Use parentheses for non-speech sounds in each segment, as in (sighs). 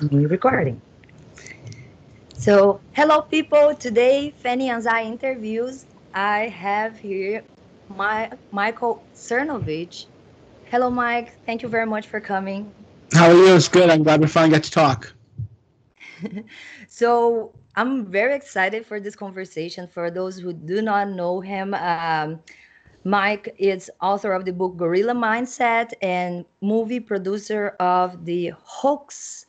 New recording. So, hello people. Today, Fanny and I interviews. I have here my Michael Cernovich. Hello, Mike. Thank you very much for coming. How are you? It's good. I'm glad we finally got to talk. (laughs) so, I'm very excited for this conversation. For those who do not know him, um, Mike is author of the book Gorilla Mindset and movie producer of the Hoax.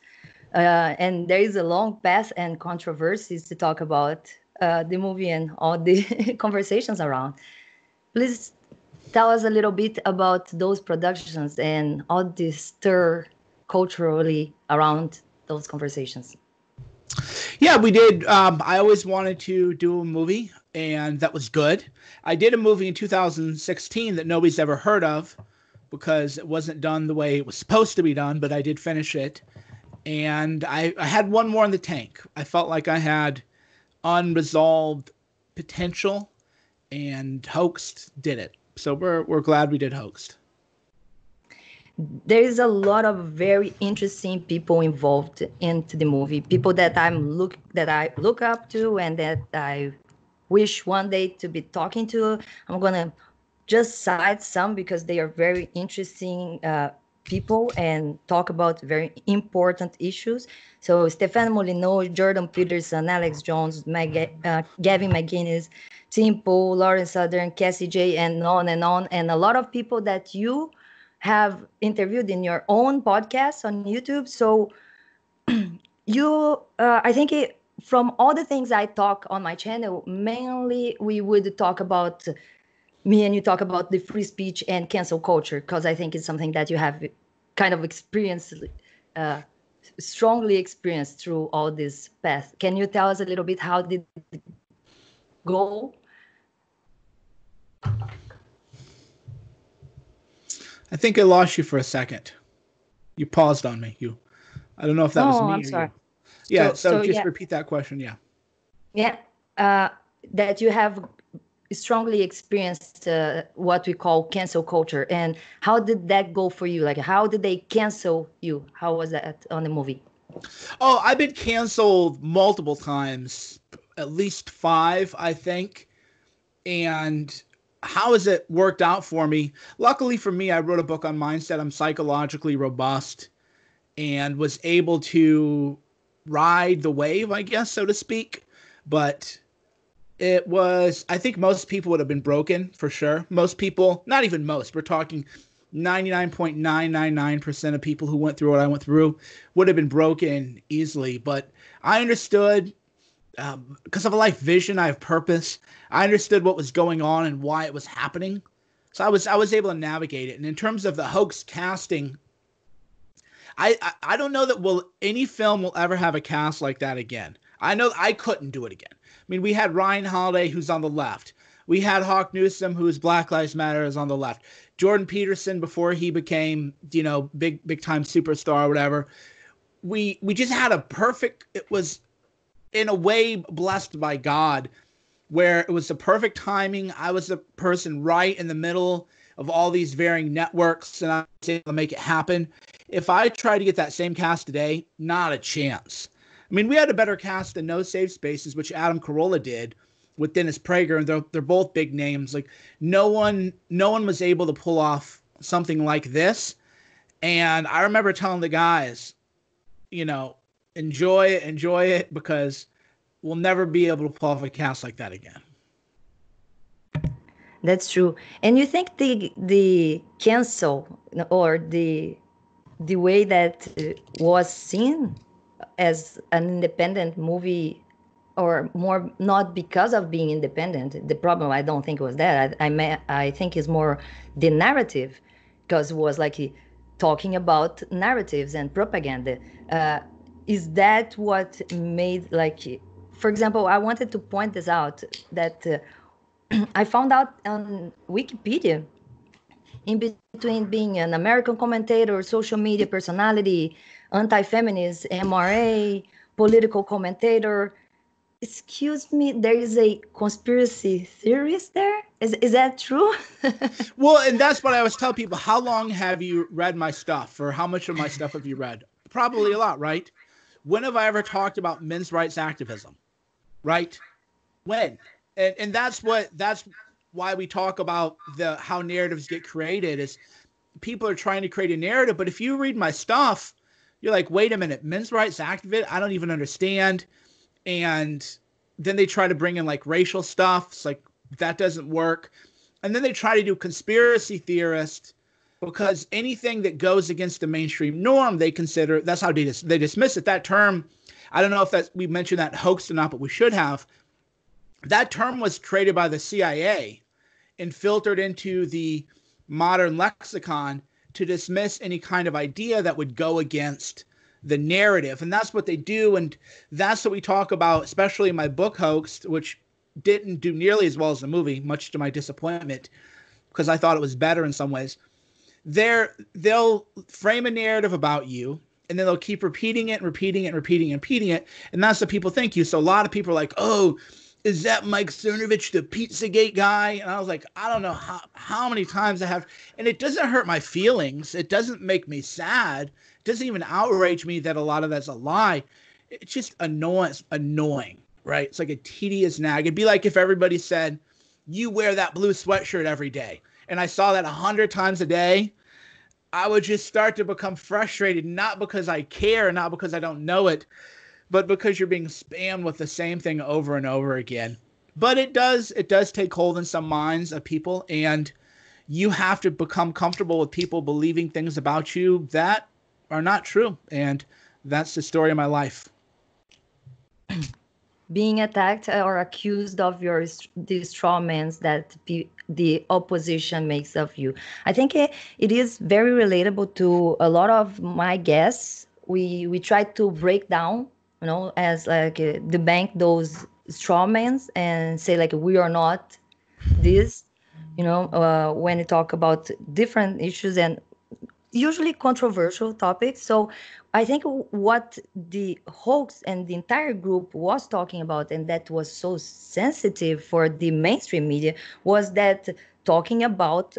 Uh, and there is a long path and controversies to talk about uh, the movie and all the (laughs) conversations around. Please tell us a little bit about those productions and all the stir culturally around those conversations. Yeah, we did. Um, I always wanted to do a movie, and that was good. I did a movie in 2016 that nobody's ever heard of because it wasn't done the way it was supposed to be done, but I did finish it. And I, I had one more in the tank. I felt like I had unresolved potential, and Hoaxed did it. So we're, we're glad we did Hoaxed there is a lot of very interesting people involved into the movie people that i'm look that i look up to and that i wish one day to be talking to i'm gonna just cite some because they are very interesting uh, people and talk about very important issues so stefan molyneux jordan peterson alex jones Mag- uh, gavin mcinnes tim pool lauren southern cassie jaye and on and on and a lot of people that you have interviewed in your own podcast on YouTube. So (clears throat) you, uh, I think it, from all the things I talk on my channel, mainly we would talk about me and you talk about the free speech and cancel culture because I think it's something that you have kind of experienced, uh, strongly experienced through all this path. Can you tell us a little bit how did it go? I think I lost you for a second. You paused on me. You, I don't know if that oh, was me. I'm sorry. You. Yeah. So, so, so just yeah. repeat that question. Yeah. Yeah. Uh, that you have strongly experienced uh, what we call cancel culture, and how did that go for you? Like, how did they cancel you? How was that on the movie? Oh, I've been canceled multiple times, at least five, I think, and how has it worked out for me? Luckily for me, I wrote a book on mindset. I'm psychologically robust and was able to ride the wave, I guess, so to speak. But it was, I think most people would have been broken for sure. Most people, not even most, we're talking 99.999% of people who went through what I went through would have been broken easily. But I understood um, because of a life vision, I have purpose. I understood what was going on and why it was happening. So I was I was able to navigate it. And in terms of the hoax casting, I, I, I don't know that will any film will ever have a cast like that again. I know I couldn't do it again. I mean, we had Ryan Holiday who's on the left. We had Hawk Newsom, who's Black Lives Matter is on the left. Jordan Peterson before he became, you know, big big time superstar or whatever. We we just had a perfect it was in a way blessed by God, where it was the perfect timing. I was the person right in the middle of all these varying networks, and I was able to make it happen. If I tried to get that same cast today, not a chance. I mean, we had a better cast than No Safe Spaces, which Adam Carolla did with Dennis Prager, and they're they're both big names. Like no one no one was able to pull off something like this. And I remember telling the guys, you know, enjoy it, enjoy it because we'll never be able to pull off a cast like that again. That's true. And you think the the cancel or the the way that was seen as an independent movie or more not because of being independent. The problem i don't think was that. I i, may, I think is more the narrative because it was like talking about narratives and propaganda. Uh, is that what made like for example i wanted to point this out that uh, (clears throat) i found out on wikipedia in between being an american commentator social media personality anti-feminist mra political commentator excuse me there is a conspiracy theorist there is, is that true (laughs) well and that's what i always tell people how long have you read my stuff or how much of my stuff have you read probably a lot right When have I ever talked about men's rights activism? Right? When? And and that's what that's why we talk about the how narratives get created is people are trying to create a narrative, but if you read my stuff, you're like, wait a minute, men's rights activist, I don't even understand. And then they try to bring in like racial stuff. It's like that doesn't work. And then they try to do conspiracy theorist because anything that goes against the mainstream norm, they consider that's how they, dis- they dismiss it. That term, I don't know if that we mentioned that hoax or not, but we should have. That term was created by the CIA and filtered into the modern lexicon to dismiss any kind of idea that would go against the narrative. And that's what they do. And that's what we talk about, especially in my book hoax, which didn't do nearly as well as the movie, much to my disappointment, because I thought it was better in some ways. They're, they'll frame a narrative about you and then they'll keep repeating it and repeating it and repeating and repeating it. And that's what people think you. So a lot of people are like, oh, is that Mike Cernovich, the Pizzagate guy? And I was like, I don't know how, how many times I have. And it doesn't hurt my feelings. It doesn't make me sad. It doesn't even outrage me that a lot of that's a lie. It's just annoying. It's annoying, right? It's like a tedious nag. It'd be like if everybody said, you wear that blue sweatshirt every day. And I saw that a hundred times a day. I would just start to become frustrated, not because I care, not because I don't know it, but because you're being spammed with the same thing over and over again. But it does it does take hold in some minds of people and you have to become comfortable with people believing things about you that are not true and that's the story of my life. (clears throat) Being attacked or accused of your these strawmans that the opposition makes of you. I think it, it is very relatable to a lot of my guests. We we try to break down you know, as like uh, bank those strawmans and say like we are not this, you know, uh, when you talk about different issues and usually controversial topics. So I think what the hoax and the entire group was talking about, and that was so sensitive for the mainstream media, was that talking about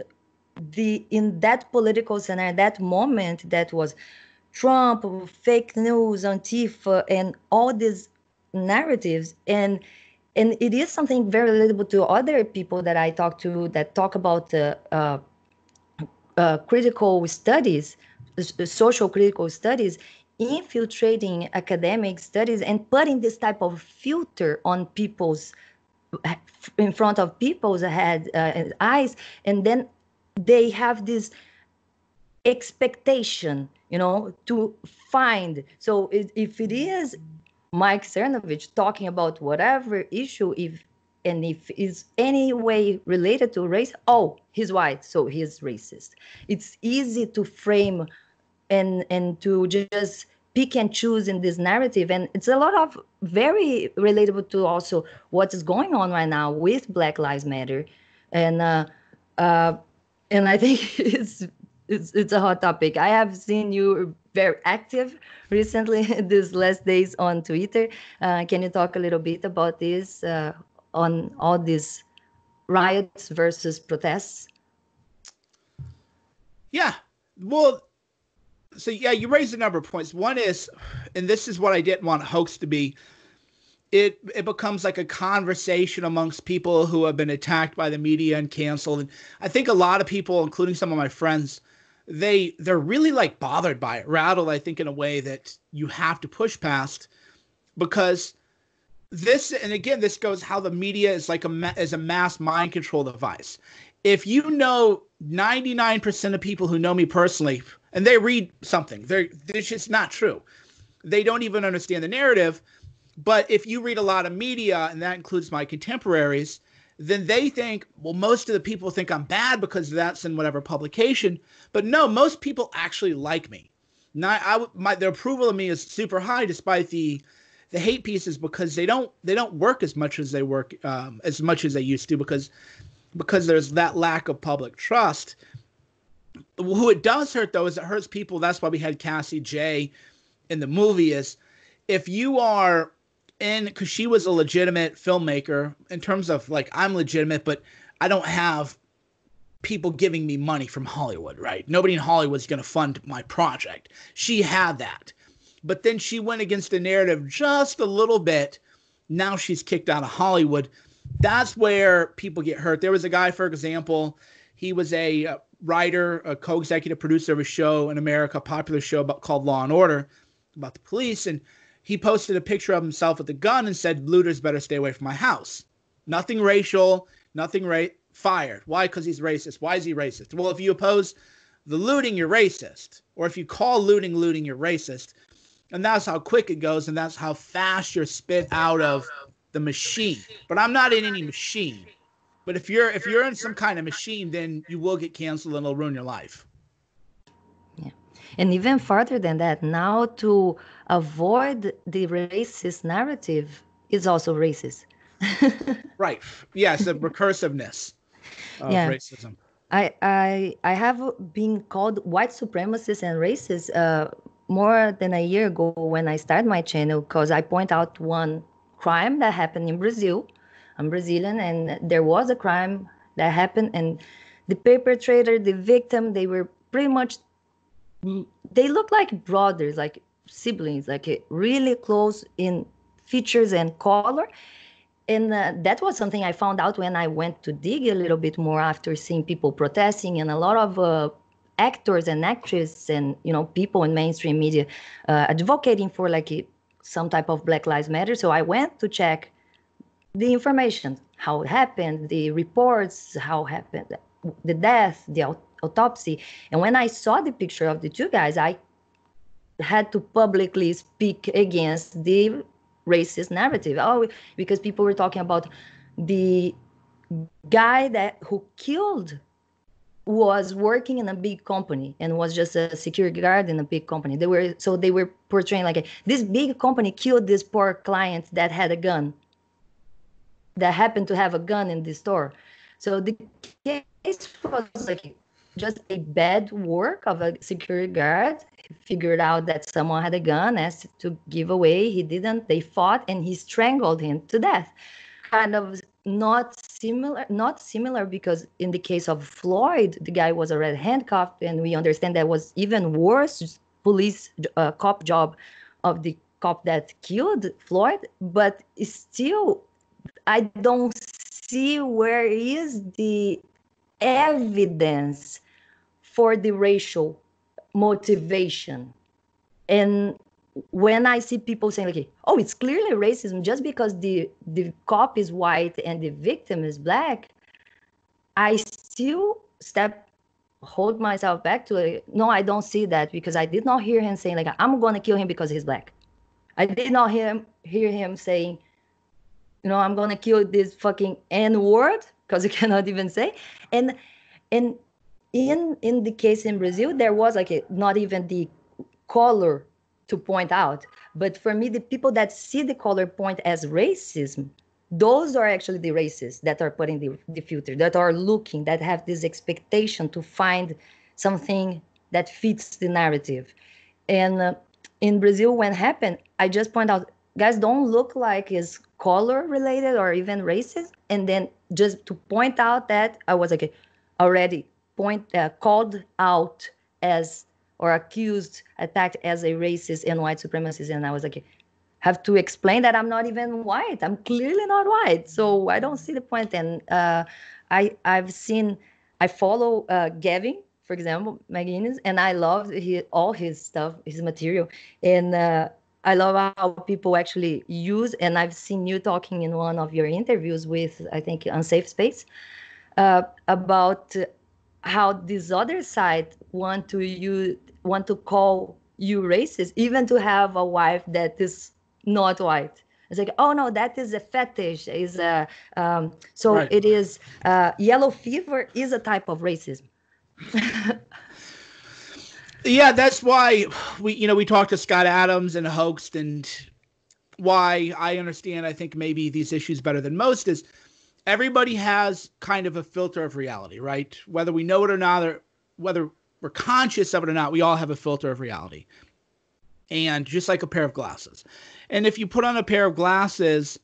the in that political scenario, that moment that was Trump, fake news, Antifa, and all these narratives. And and it is something very relatable to other people that I talk to that talk about uh, uh, uh, critical studies, social critical studies, infiltrating academic studies and putting this type of filter on people's in front of people's head uh, eyes, and then they have this expectation you know, to find. So if it is Mike Cernovich talking about whatever issue, if and if is any way related to race, oh, he's white, so he's racist. It's easy to frame and and to just pick and choose in this narrative and it's a lot of very relatable to also what is going on right now with black lives matter and uh, uh, and i think (laughs) it's it's it's a hot topic. I have seen you very active recently (laughs) these last days on Twitter. Uh, can you talk a little bit about this uh, on all these riots versus protests? Yeah. Well, so yeah, you raised a number of points. One is, and this is what I didn't want hoax to be. It it becomes like a conversation amongst people who have been attacked by the media and canceled. And I think a lot of people, including some of my friends, they they're really like bothered by it rattled i think in a way that you have to push past because this and again this goes how the media is like a is a mass mind control device. If you know 99% of people who know me personally and they read something they're it's just not true. They don't even understand the narrative but if you read a lot of media and that includes my contemporaries then they think, well, most of the people think I'm bad because that's in whatever publication. But no, most people actually like me. Now, I, my, their approval of me is super high despite the the hate pieces because they don't they don't work as much as they work um, as much as they used to because because there's that lack of public trust. Who it does hurt though is it hurts people. That's why we had Cassie Jaye in the movie. Is if you are in because she was a legitimate filmmaker in terms of like I'm legitimate, but I don't have people giving me money from Hollywood, right? Nobody in Hollywood's going to fund my project. She had that. But then she went against the narrative just a little bit. Now she's kicked out of Hollywood. That's where people get hurt. There was a guy, for example, he was a uh, writer, a co-executive producer of a show in America, a popular show about called Law and Order, about the police, and he posted a picture of himself with a gun and said, "Looters better stay away from my house." Nothing racial, nothing right. Fired. Why? Because he's racist. Why is he racist? Well, if you oppose the looting, you're racist. Or if you call looting looting, you're racist. And that's how quick it goes, and that's how fast you're spit out of the machine. But I'm not in any machine. But if you're if you're in some kind of machine, then you will get canceled and it'll ruin your life. And even further than that, now to avoid the racist narrative is also racist. (laughs) right. Yes, the recursiveness of yeah. racism. I, I I have been called white supremacist and racist uh, more than a year ago when I started my channel because I point out one crime that happened in Brazil. I'm Brazilian, and there was a crime that happened, and the perpetrator, the victim, they were pretty much they look like brothers, like siblings, like really close in features and color and uh, that was something I found out when I went to dig a little bit more after seeing people protesting and a lot of uh, actors and actresses and you know people in mainstream media uh, advocating for like a, some type of Black Lives Matter. So I went to check the information, how it happened, the reports, how happened, the death, the autopsy, and when I saw the picture of the two guys, I had to publicly speak against the racist narrative. Oh, because people were talking about the guy that who killed was working in a big company and was just a security guard in a big company. They were so they were portraying like this big company killed this poor client that had a gun. That happened to have a gun in the store. So the case was like just a bad work of a security guard. He figured out that someone had a gun, asked to give away. He didn't. They fought, and he strangled him to death. Kind of not similar, not similar because in the case of Floyd, the guy was already handcuffed, and we understand that was even worse police uh, cop job of the cop that killed Floyd. But still, I don't see where is the evidence for the racial motivation. And when I see people saying like, "Oh, it's clearly racism just because the the cop is white and the victim is black," I still step hold myself back to it. No, I don't see that because I did not hear him saying like, "I'm going to kill him because he's black." I did not hear him hear him saying, "You know, I'm going to kill this fucking N word." Because (laughs) you cannot even say. And and in in the case in brazil there was like a, not even the color to point out. But for me the people that see the color point as racism those are actually the racists that are putting the, the filter that are looking that have this expectation to find something that fits the narrative. And uh, in brazil when happened i just point out guys don't look like is color related or even racist. And then just to point out that i was like already point uh, called out as or accused attacked as a racist and white supremacist and i was like have to explain that i'm not even white. I'm clearly not white. So i don't see the point. and uh, i i've seen i follow uh, gavin for example mcinnes and i love all his stuff his material. And uh, I love how people actually use, and I've seen you talking in one of your interviews with, I think, Unsafe Space, uh, about how this other side want to you want to call you racist, even to have a wife that is not white. It's like, oh no, that is a fetish. Is a um, so right. it is. Uh, yellow fever is a type of racism. (laughs) Yeah, that's why we, you know, we talked to Scott Adams and Hoaxed, and why I understand. I think maybe these issues better than most is everybody has kind of a filter of reality, right? Whether we know it or not, or whether we're conscious of it or not, we all have a filter of reality. And just like a pair of glasses. And if you put on a pair of glasses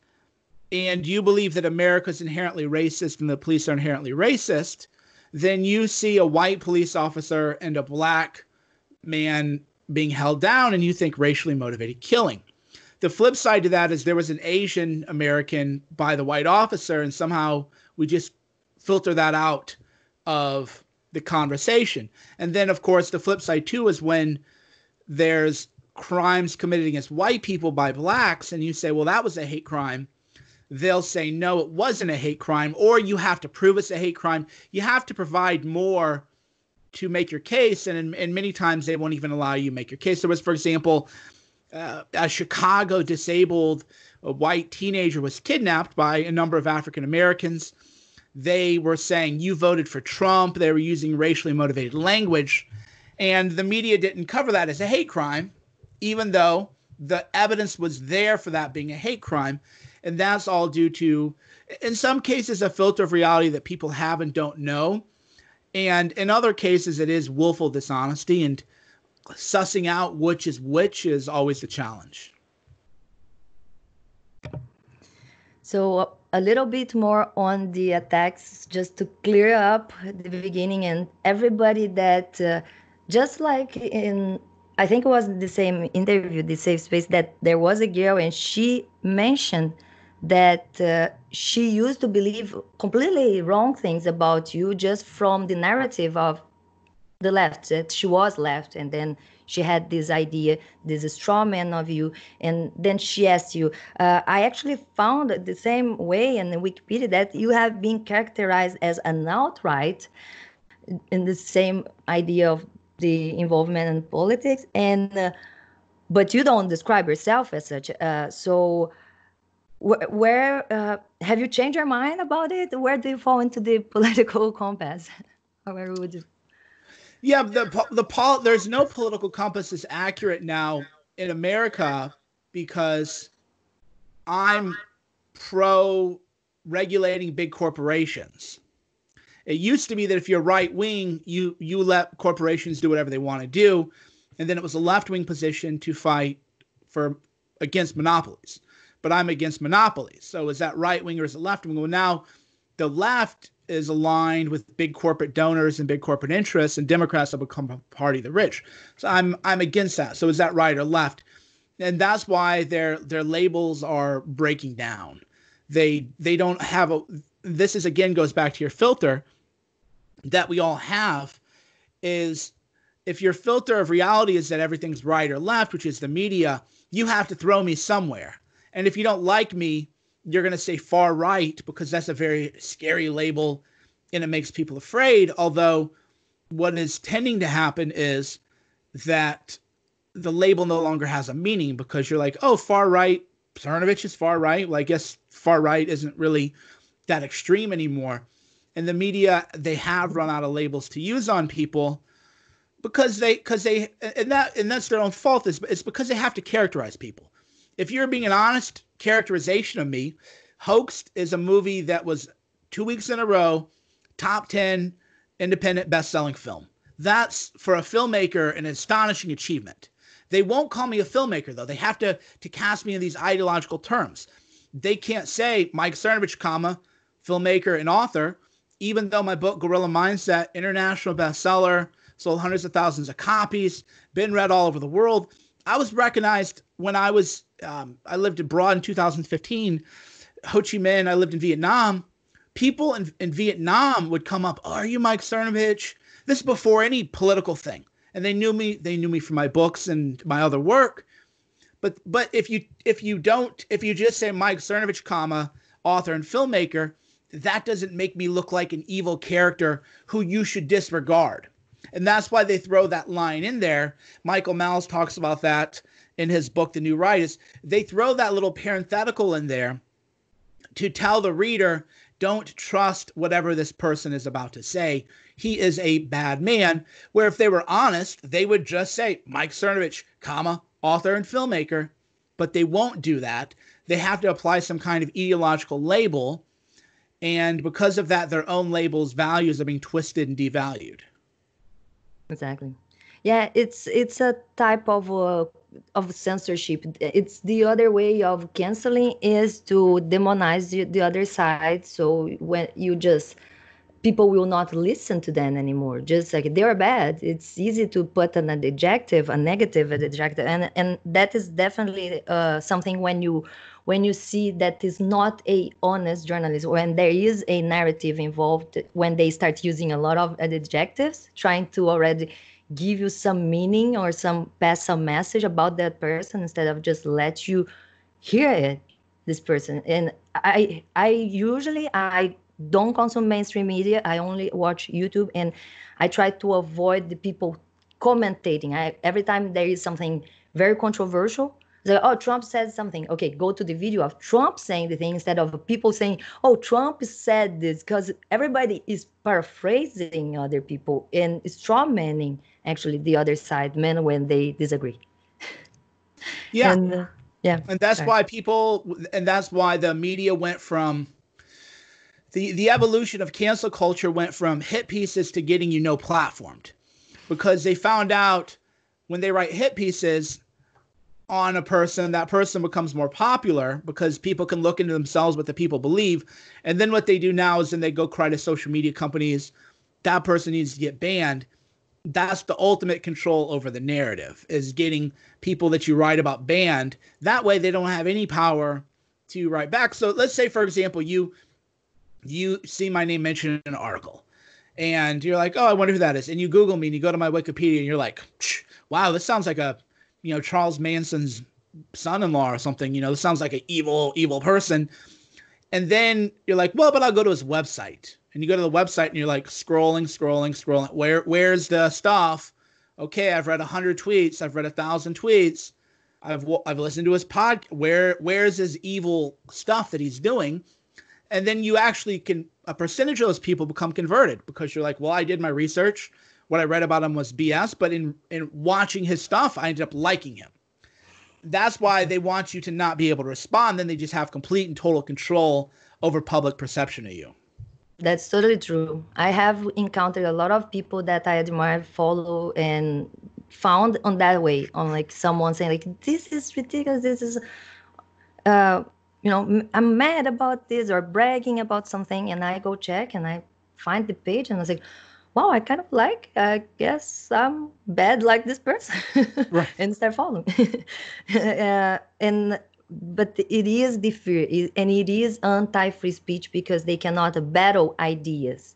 and you believe that America is inherently racist and the police are inherently racist, then you see a white police officer and a black man being held down and you think racially motivated killing. The flip side to that is there was an Asian American by the white officer, and somehow we just filter that out of the conversation. And then, of course, the flip side too is when there's crimes committed against white people by blacks, and you say, well, that was a hate crime. They'll say, no, it wasn't a hate crime, or you have to prove it's a hate crime. You have to provide more to make your case, and, and many times they won't even allow you to make your case. There was, for example, uh, a Chicago disabled a white teenager was kidnapped by a number of African Americans. They were saying, You voted for Trump. They were using racially motivated language. And the media didn't cover that as a hate crime, even though the evidence was there for that being a hate crime. And that's all due to, in some cases, a filter of reality that people have and don't know. And in other cases, it is willful dishonesty. And sussing out which is which is always the challenge. So a little bit more on the attacks, just to clear up the beginning and everybody that, uh, just like in, I think it was the same interview, the safe space, that there was a girl and she mentioned that uh, she used to believe completely wrong things about you just from the narrative of the left that she was left and then she had this idea this straw man of you and then she asked you. Uh, i actually found the same way in wikipedia that you have been characterized as an alt-right in the same idea of the involvement in politics and uh, but you don't describe yourself as such. Uh, so wh- where uh, have you changed your mind about it where do you fall into the (laughs) political compass or where would you yeah, the the pol- there's no political compass is accurate now in America because I'm pro regulating big corporations. It used to be that if you're right wing, you you let corporations do whatever they want to do, and then it was a left wing position to fight for against monopolies. But I'm against monopolies. So is that right wing or is it left wing? Well, now the left is aligned with big corporate donors and big corporate interests, and Democrats have become a party of the rich. So I'm I'm against that. So is that right or left? And that's why their their labels are breaking down. They they don't have a. This is again goes back to your filter that we all have is if your filter of reality is that everything's right or left, which is the media, you have to throw me somewhere. And if you don't like me, you're going to say far right because that's a very scary label and it makes people afraid. Although, what is tending to happen is that the label no longer has a meaning because you're like, oh, far right, Cernovich is far right. Well, I guess far right isn't really that extreme anymore. And the media, they have run out of labels to use on people because they, because they, and that, and that's their own fault. Is it's because they have to characterize people. If you're being an honest characterization of me. Hoaxed is a movie that was two weeks in a row, top 10 independent best selling film. That's for a filmmaker an astonishing achievement. They won't call me a filmmaker though. They have to to cast me in these ideological terms. They can't say Mike Cernovich, comma, filmmaker and author, even though my book Gorilla Mindset, international bestseller, sold hundreds of thousands of copies, been read all over the world. I was recognized when I was um, I lived abroad in 2015, Ho Chi Minh. I lived in Vietnam. People in, in Vietnam would come up. Oh, are you Mike Cernovich? This is before any political thing, and they knew me. They knew me from my books and my other work. But but if you if you don't if you just say Mike Cernovich, comma author and filmmaker, that doesn't make me look like an evil character who you should disregard. And that's why they throw that line in there. Michael Malice talks about that in his book, The New is they throw that little parenthetical in there to tell the reader, don't trust whatever this person is about to say. He is a bad man. Where if they were honest, they would just say Mike Cernovich, comma, author and filmmaker. But they won't do that. They have to apply some kind of ideological label. And because of that, their own labels' values are being twisted and devalued. Exactly. Yeah, it's it's a type of uh, of censorship. It's the other way of canceling is to demonize the, the other side. So when you just people will not listen to them anymore. Just like they're bad. It's easy to put an adjective, a negative adjective, and and that is definitely uh, something when you when you see that is not a honest journalist, when there is a narrative involved, when they start using a lot of adjectives, trying to already give you some meaning or some pass some message about that person instead of just let you hear it this person and i i usually i don't consume mainstream media. I only watch YouTube and I try to avoid the people commentating. I, every time there is something very controversial, like, oh, Trump said something. Okay, go to the video of Trump saying the thing instead of people saying, oh, Trump said this, because everybody is paraphrasing other people and strawmanning actually the other side, men when they disagree. Yeah. and, uh, yeah. And that's Sorry. why people, and that's why the media went from the the evolution of cancel culture went from hit pieces to getting you no platformed because they found out when they write hit pieces on a person that person becomes more popular because people can look into themselves what the people believe. And then what they do now is then they go cry to social media companies. That person needs to get banned. That's the ultimate control over the narrative is getting people that you write about banned. That way they don't have any power to write back. So let's say for example you you see my name mentioned in an article and you're like, oh, I wonder who that is. And you Google me and you go to my Wikipedia and you're like, wow, this sounds like a, you know, Charles Manson's son-in-law or something. You know, this sounds like an evil, evil person. And then you're like, well, but I'll go to his website. And you go to the website and you're like scrolling, scrolling, scrolling. Where, where's the stuff? Okay, I've read hundred tweets. I've read a thousand tweets. I've I've listened to his pod. Where where's his evil stuff that he's doing? and then you actually can a percentage of those people become converted because you're like, well, I did my research. What I read about him was BS, but in in watching his stuff, I ended up liking him. That's why they want you to not be able to respond. Then they just have complete and total control over public perception of you. That's totally true. I have encountered a lot of people that I admire, follow, and found on that way. On like someone saying like, "This is ridiculous. This is." Uh, you know, I'm mad about this or bragging about something, and I go check and I find the page and I was like, wow, I kind of like, I guess I'm bad like this person, right. (laughs) and start following. (laughs) uh, and but it is the fear, and it is anti-free speech because they cannot battle ideas.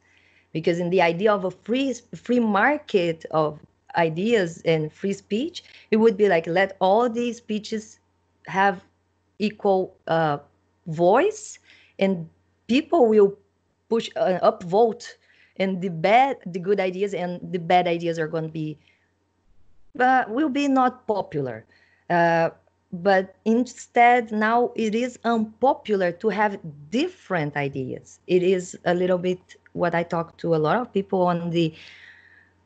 Because in the idea of a free free market of ideas and free speech, it would be like let all these speeches have equal uh, voice and people will push uh, upvote and the bad the good ideas and the bad ideas are going to be uh, will be not popular. Uh, but instead now it is unpopular to have different ideas. It is a little bit what i talk to a lot of people on the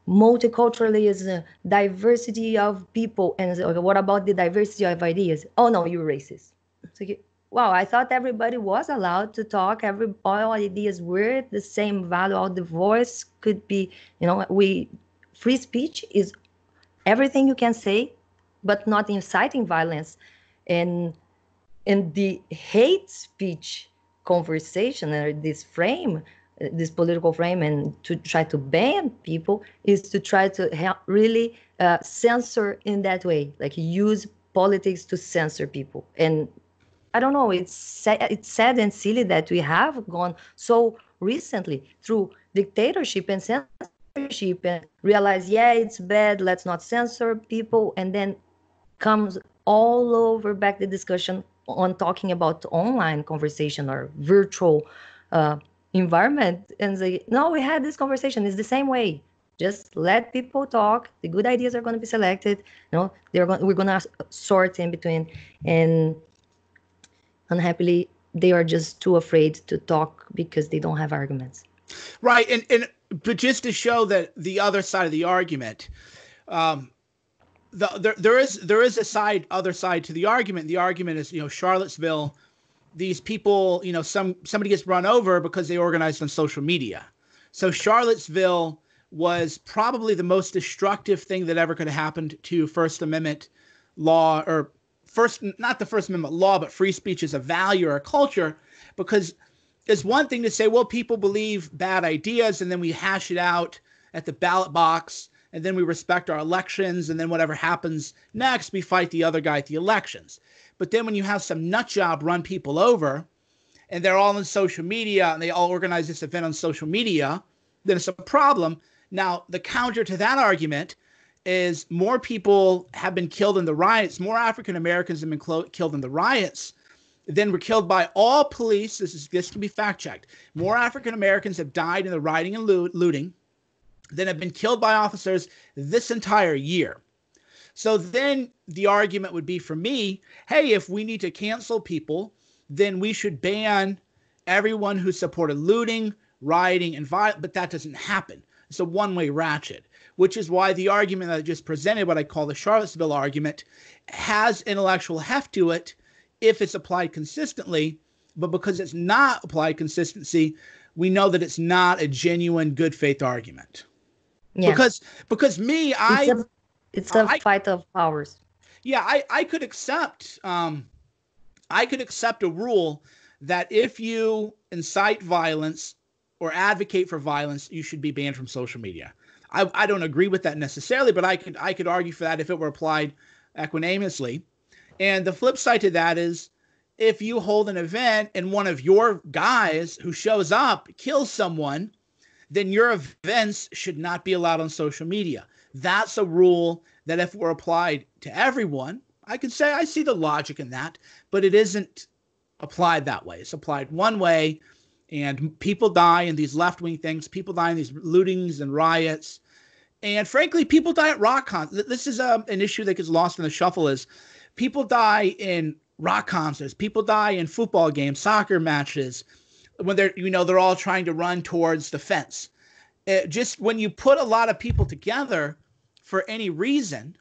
multiculturalism diversity of people and what about the diversity of ideas? Oh no you're racist. So wow, I thought everybody was allowed to talk. Every all ideas were the same value. All the voice could be, you know, we free speech is everything you can say, but not inciting violence. And and the hate speech conversation or this frame, this political frame, and to try to ban people is to try to really uh, censor in that way, like use politics to censor people and I don't know. It's sad, it's sad and silly that we have gone so recently through dictatorship and censorship and realize, yeah, it's bad. Let's not censor people, and then comes all over back the discussion on talking about online conversation or virtual uh, environment and say, no, we had this conversation. It's the same way. Just let people talk. The good ideas are going to be selected. You know, they're going. We're going to sort in between, and unhappily they are just too afraid to talk because they don't have arguments. Right and and but just to show that the other side of the argument um the, there, there is there is a side other side to the argument. The argument is you know charlottesville these people you know some somebody gets run over because they organized on social media. So charlottesville was probably the most destructive thing that ever could have happened to first amendment law or first not the first amendment law but free speech is a value or a culture because it's one thing to say, well, people believe bad ideas, and then we hash it out at the ballot box, and then we respect our elections, and then whatever happens next, we fight the other guy at the elections. But then when you have some nut job run people over, and they're all on social media, and they all organize this event on social media, then it's a problem. Now, the counter to that argument is more people have been killed in the riots, more African Americans have been clo- killed in the riots than were killed by all police. This is this can be fact checked. More African Americans have died in the rioting and looting than have been killed by officers this entire year. So then the argument would be for me, hey, if we need to cancel people, then we should ban everyone who supported looting, rioting, and violence. But that doesn't happen. It's a one-way ratchet, which is why the argument that I just presented, what I call the Charlottesville argument, has intellectual heft to it if it's applied consistently. But because it's not applied consistency, we know that it's not a genuine good faith argument. Yeah. Because because me, it's I a, it's a I, fight of powers. Yeah, I, I could accept um I could accept a rule that if you incite violence or advocate for violence, you should be banned from social media. I, I don't agree with that necessarily, but I could I could argue for that if it were applied equanimously. And the flip side to that is if you hold an event and one of your guys who shows up kills someone, then your events should not be allowed on social media. That's a rule that if were applied to everyone, I could say I see the logic in that, but it isn't applied that way. It's applied one way, and people die in these left wing things. People die in these lootings and riots. And frankly, people die at rock concerts. This is um, an issue that gets lost in the shuffle is people die in rock concerts, people die in football games, soccer matches, when they're you know they're all trying to run towards the fence. It just when you put a lot of people together for any reason,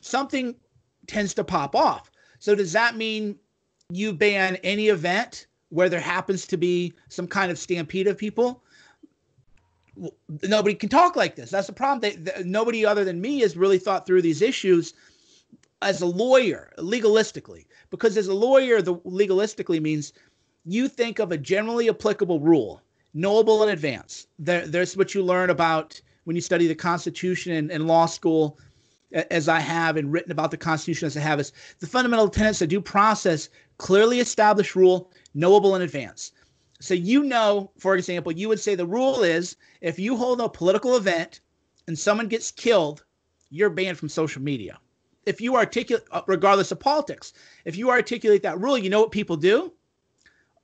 something tends to pop off. So does that mean you ban any event where there happens to be some kind of stampede of people? Nobody can talk like this. That's the problem. They, they, nobody other than me has really thought through these issues as a lawyer, legalistically, because as a lawyer, the legalistically means you think of a generally applicable rule, knowable in advance. There, there's what you learn about when you study the Constitution in, in law school, as I have, and written about the Constitution as I have, is the fundamental tenets of due process, clearly established rule, knowable in advance. So you know, for example, you would say the rule is if you hold a political event and someone gets killed, you're banned from social media if you articulate, uh, regardless of politics, if you articulate that rule, you know what people do?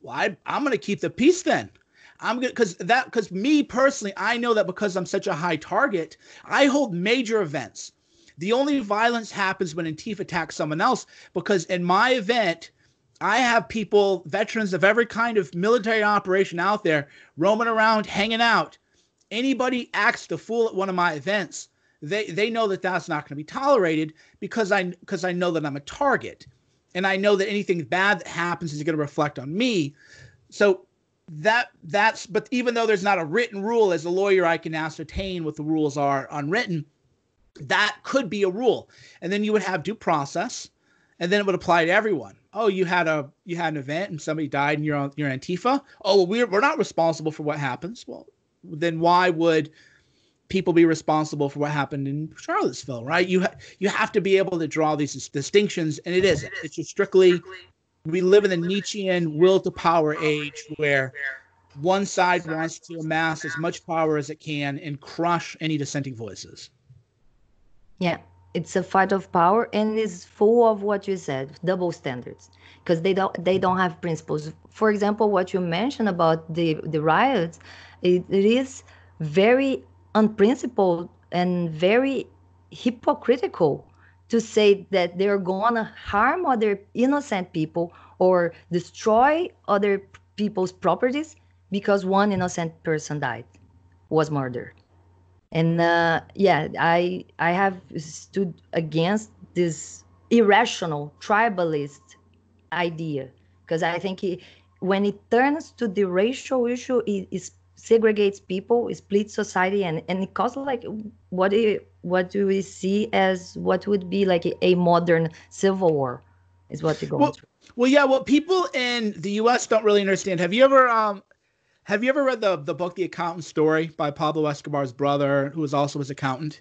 Well, I, I'm going to keep the peace then. I'm going to, because that, because me personally, I know that because I'm such a high target, I hold major events. The only violence happens when Antifa attacks someone else because in my event, I have people, veterans of every kind of military operation out there, roaming around, hanging out. Anybody acts the fool at one of my events, they they know that that's not going to be tolerated because I because I know that I'm a target, and I know that anything bad that happens is going to reflect on me. So that that's but even though there's not a written rule as a lawyer I can ascertain what the rules are unwritten that could be a rule and then you would have due process and then it would apply to everyone oh you had a you had an event and somebody died and you're on you're antifa oh well we're, we're not responsible for what happens well then why would people be responsible for what happened in Charlottesville, right? You ha- you have to be able to draw these distinctions, and it isn't. It's just strictly we live in the Nietzschean will to power age where one side wants to amass as much power as it can and crush any dissenting voices. Yeah, it's a fight of power, and it's full of what you said, double standards, because they don't they don't have principles. For example, what you mentioned about the the riots, it, it is very unprincipled and very hypocritical to say that they're gonna harm other innocent people or destroy other people's properties because one innocent person died was murdered and uh, yeah i i have stood against this irrational tribalist idea because i think it, when it turns to the racial issue it segregates people, it splits society, and and it causes like what do you, what do we see as what would be like a, modern civil war, is what you're going well, through. Well, yeah. What people in the U.S. don't really understand. Have you ever um, have you ever read the the book The Accountant Story by Pablo Escobar's brother, who was also his accountant?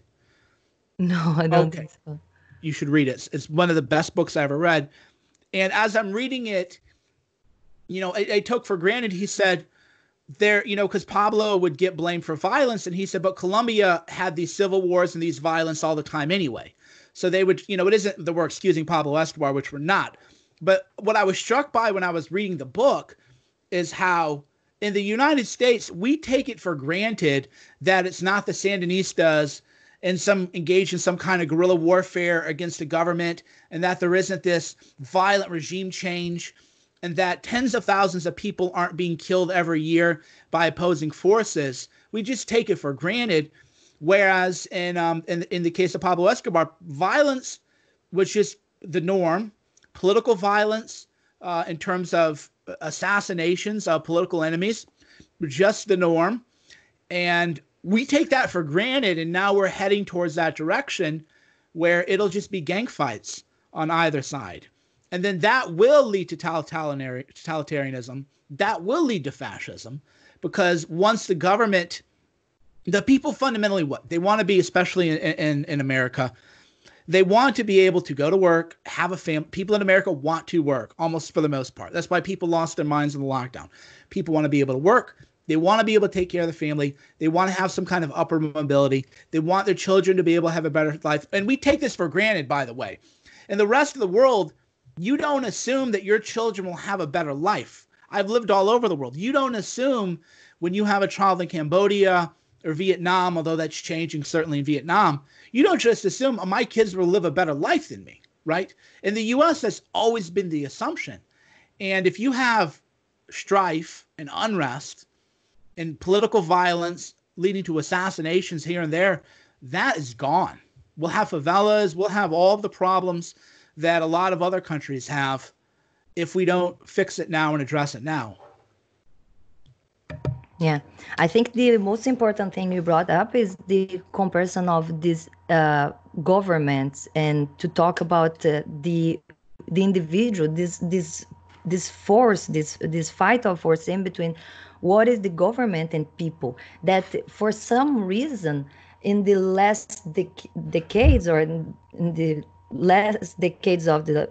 No, I don't okay. think so. You should read it. It's one of the best books I ever read. And as I'm reading it, you know, I, I took for granted. He said there, you know, because Pablo would get blamed for violence, and he said, but Colombia had these civil wars and these violence all the time anyway. So they would, you know, it isn't that we're excusing Pablo Escobar, which we're not. But what I was struck by when I was reading the book is how in the United States we take it for granted that it's not the Sandinistas and some engaged in some kind of guerrilla warfare against the government and that there isn't this violent regime change and that tens of thousands of people aren't being killed every year by opposing forces. We just take it for granted. Whereas in um, in, in the case of Pablo Escobar, violence was just the norm. Political violence, uh, in terms of assassinations of political enemies, just the norm. And we take that for granted. And now we're heading towards that direction where it'll just be gang fights on either side. And then that will lead to totalitarianism. That will lead to fascism because once the government, the people fundamentally what they want to be, especially in, in, in America, they want to be able to go to work, have a family. People in America want to work almost for the most part. That's why people lost their minds in the lockdown. People want to be able to work. They want to be able to take care of the family. They want to have some kind of upper mobility. They want their children to be able to have a better life. And we take this for granted, by the way. In the rest of the world, you don't assume that your children will have a better life. I've lived all over the world. You don't assume when you have a child in Cambodia or Vietnam, although that's changing certainly in Vietnam, you don't just assume oh, my kids will live a better life than me, right? In the US, that's always been the assumption. And if you have strife and unrest and political violence leading to assassinations here and there, that is gone. We'll have favelas, we'll have all the problems that a lot of other countries have if we don't fix it now and address it now. Yeah, I think the most important thing you brought up is the comparison of these uh, governments and to talk about uh, the the individual, this this this force, this this fight of force in between what is the government and people that for some reason in the last dec- decades or in, in the last decades of the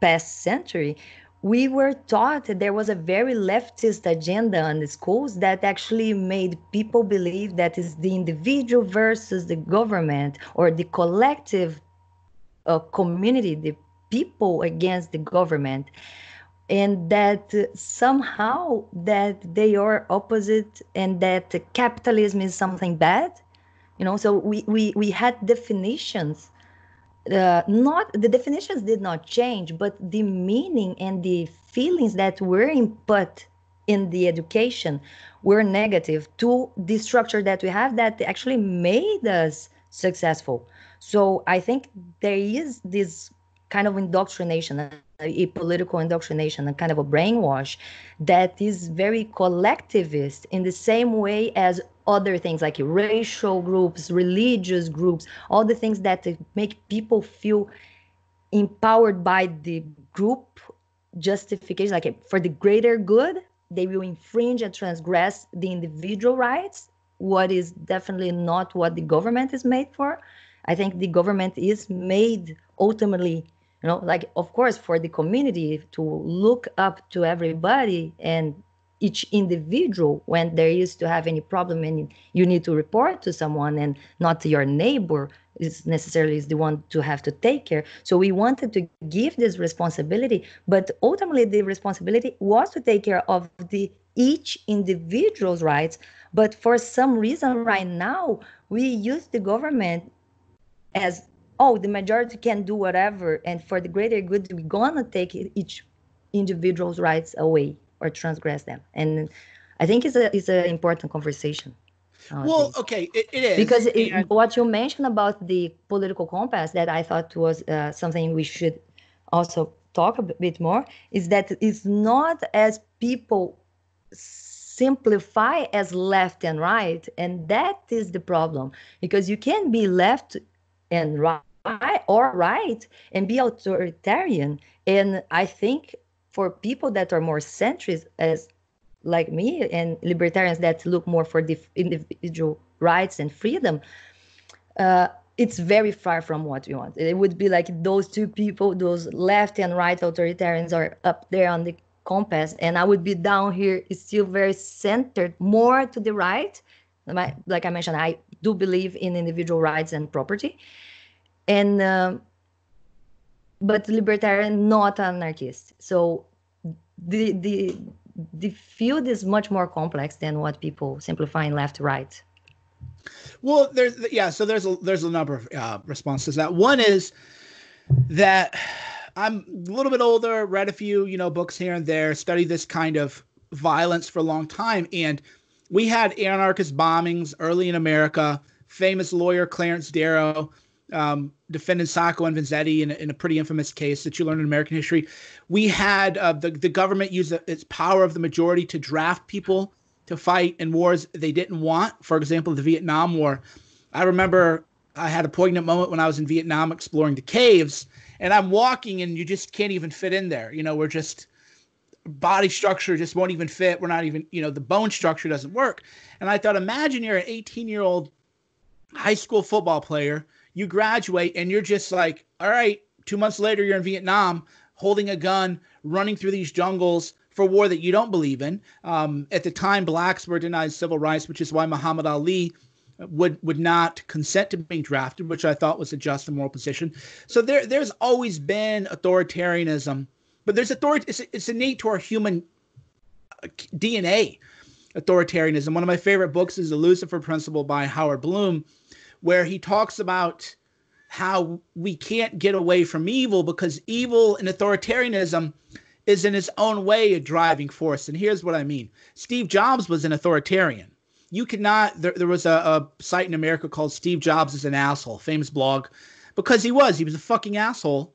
past century, we were taught that there was a very leftist agenda in the schools that actually made people believe that is the individual versus the government or the collective uh, community, the people against the government. And that somehow that they are opposite and that capitalism is something bad you know? So we we, we had definitions uh, not the definitions did not change but the meaning and the feelings that were input in the education were negative to the structure that we have that actually made us successful. So i think there is this kind of indoctrination uh, a political indoctrination, a kind of a brainwash that is very collectivist in the same way as other things like racial groups, religious groups, all the things that make people feel empowered by the group justification, like for the greater good, they will infringe and transgress the individual rights, what is definitely not what the government is made for. I think the government is made ultimately you know like of course for the community to look up to everybody and each individual when there is to have any problem and you need to report to someone and not to your neighbor is necessarily is the one to have to take care. So we wanted to give this responsibility but ultimately the responsibility was to take care of the each individual's rights. But for some reason right now we use the government as oh, the majority can do whatever, and for the greater good, we're gonna take each individual's rights away or transgress them. And I think it's a it's an important conversation. Well, okay, it, it is because it, what you mentioned about the political compass that I thought was uh, something we should also talk a bit more is that it's not as people simplify as left and right, and that is the problem because you can be left and right or right and be authoritarian. And I think for people that are more centrist as like me and libertarians that look more for the individual rights and freedom uh, it's very far from what we want. It would be like those two people those left and right authoritarians are up there on the compass and i would be down here still very centered more to the right. Like i mentioned i do believe in individual rights and property and um, but libertarian not anarchist. So the the the field is much more complex than what people simplify in left right. Well there's yeah so there's a there's a number of uh, responses that. One is that i'm a little bit older read a few you know books here and there studied this kind of violence for a long time. And we had anarchist bombings early in america famous lawyer clarence darrow um, defended Sacco and Vanzetti in, in, a pretty infamous case that you learn in American history. We had uh, the, the government use its power of the majority to draft people to fight in wars they didn't want. For example, the Vietnam War. I remember I had a poignant moment when I was in Vietnam exploring the caves, and I'm walking and you just can't even fit in there. You know, we're just body structure just won't even fit. We're not even, you know, the bone structure doesn't work. And I thought, imagine you're an 18 year old high school football player you graduate and you're just like, all right, two months later, you're in Vietnam holding a gun, running through these jungles for war that you don't believe in. Um, at the time, blacks were denied civil rights, which is why Muhammad Ali would would not consent to being drafted, which I thought was a just and moral position. So there there's always been authoritarianism, but there's authority. It's, it's innate to our human uh, DNA. Authoritarianism. One of my favorite books is The Lucifer Principle by Howard Bloom, where he talks about how we can't get away from evil because evil and authoritarianism is in its own way a driving force. And here's what I mean Steve Jobs was an authoritarian. You cannot, there, there was a, a site in America called Steve Jobs is an Asshole, famous blog, because he was. He was a fucking asshole.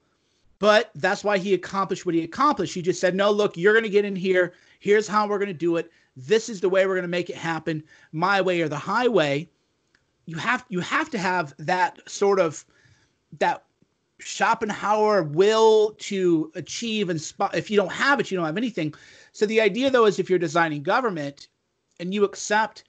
But that's why he accomplished what he accomplished. He just said, no, look, you're going to get in here. Here's how we're going to do it. This is the way we're going to make it happen my way or the highway you have you have to have that sort of that Schopenhauer will to achieve and spot. If you don't have it, you don't have anything. So the idea, though, is if you're designing government and you accept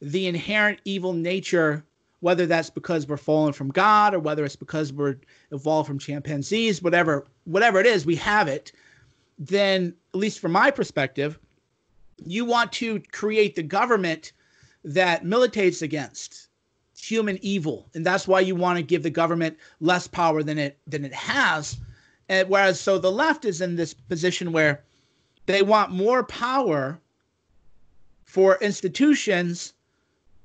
the inherent evil nature, whether that's because we're fallen from God or whether it's because we're evolved from chimpanzees, whatever, whatever it is, we have it. Then, at least from my perspective, you want to create the government that militates against human evil, and that's why you want to give the government less power than it than it has. And whereas, so the left is in this position where they want more power for institutions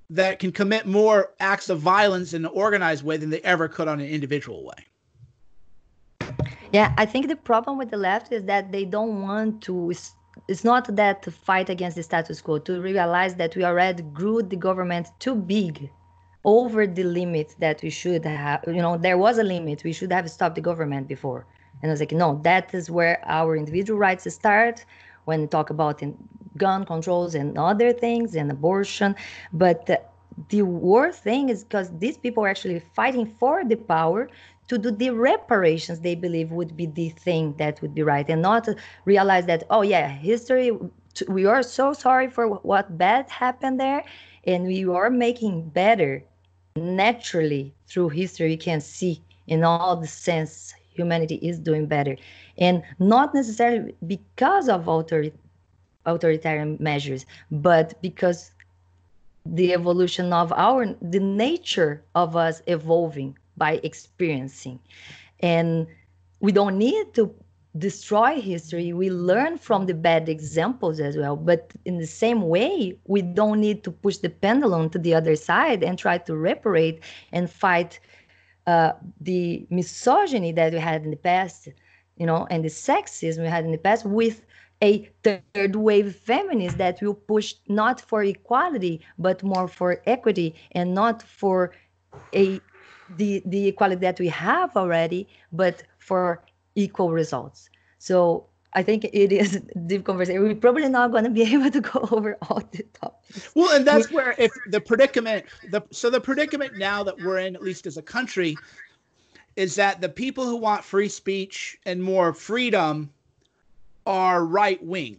that can commit more acts of violence in an organized way than they ever could on an individual way. Yeah, I think the problem with the left is that they don't want to. It's not that to fight against the status quo, to realize that we already grew the government too big over the limit that we should have. You know, there was a limit. We should have stopped the government before. And I was like, no, that is where our individual rights start when we talk about gun controls and other things and abortion. But the, the worst thing is because these people are actually fighting for the power to do the reparations they believe would be the thing that would be right and not realize that, oh, yeah, history, we are so sorry for what bad happened there and we are making better naturally through history you can see in all the sense humanity is doing better. And not necessarily because of author- authoritarian measures but because the evolution of our the nature of us evolving by experiencing. And we don't need to destroy history we learn from the bad examples as well. But in the same way we don't need to push the pendulum to the other side and try to reparate and fight uh, the misogyny that we had in the past you know and the sexism we had in the past with a third wave feminist that will push not for equality but more for equity and not for a the the equality that we have already but for equal results. So I think it is (laughs) a deep conversation. We're probably not going to be (laughs) able to go over all the topics. Well, and that's where if the predicament, the so the predicament now that we're in, at least as a country, is that the people who want free speech and more freedom are right wing.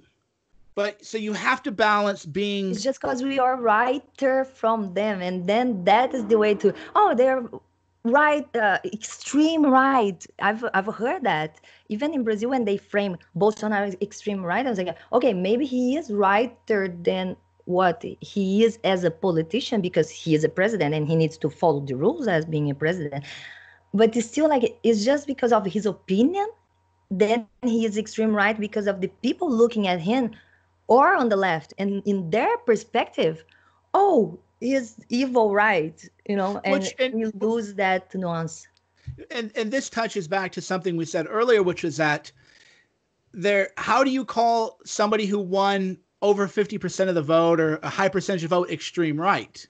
But so you have to balance being. It's just because we are righter from them, and then that is the way to. Oh, they're right, uh, extreme right. I've I've heard that even in Brazil when they frame Bolsonaro as extreme right, I was like, okay, maybe he is righter than what he is as a politician because he is a president and he needs to follow the rules as being a president. But it's still like it's just because of his opinion. Then he is extreme right because of the people looking at him or on the left and in their perspective oh is evil right? You know and, which, and you lose that nuance. And and this touches back to something we said earlier which is that there how do you call somebody who won over 50% of the vote or a high percentage of vote extreme right?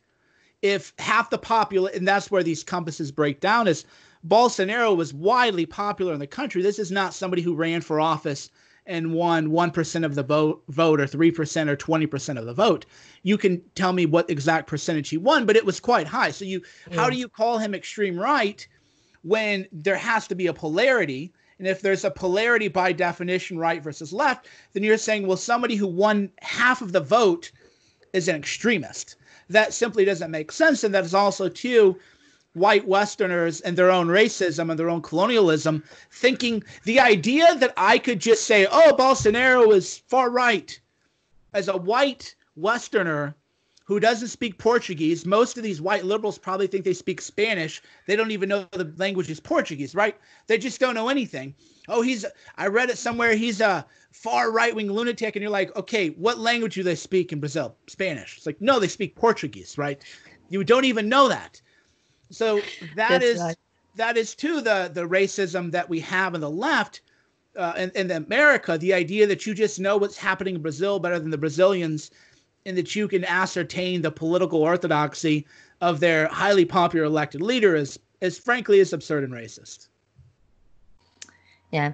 If half the popular and that's where these compasses break down is bolsonaro was widely popular in the country. This is not somebody who ran for office and won 1% of the vote, vote or 3% or 20% of the vote. You can tell me what exact percentage he won, but it was quite high. So you yeah. how do mm. you call him extreme right when there has to be a polarity? And if there's a polarity by definition, right versus left, then you're saying, well, somebody who won half of the vote is an extremist. That simply doesn't make sense. And that is also, too, white Westerners and their own racism and their own colonialism, thinking the idea that I could just say, oh, Bolsonaro is far right. As a white Westerner who doesn't speak Portuguese, most of these white liberals probably think they speak Spanish. They don't even know the language is Portuguese, right? They just don't know anything. Oh, he's, I read it somewhere, he's a far right wing lunatic. And you're like, okay, what language do they speak in Brazil? Spanish. It's like, no, they speak Portuguese, right? You don't even know that. So That's is right. that is too the the racism that we have in the left. Uh, in, in America, the idea that you just know what's happening in Brazil better than the Brazilians, and that you can ascertain the political orthodoxy of their highly popular elected leader is, is frankly is absurd and racist. Yeah,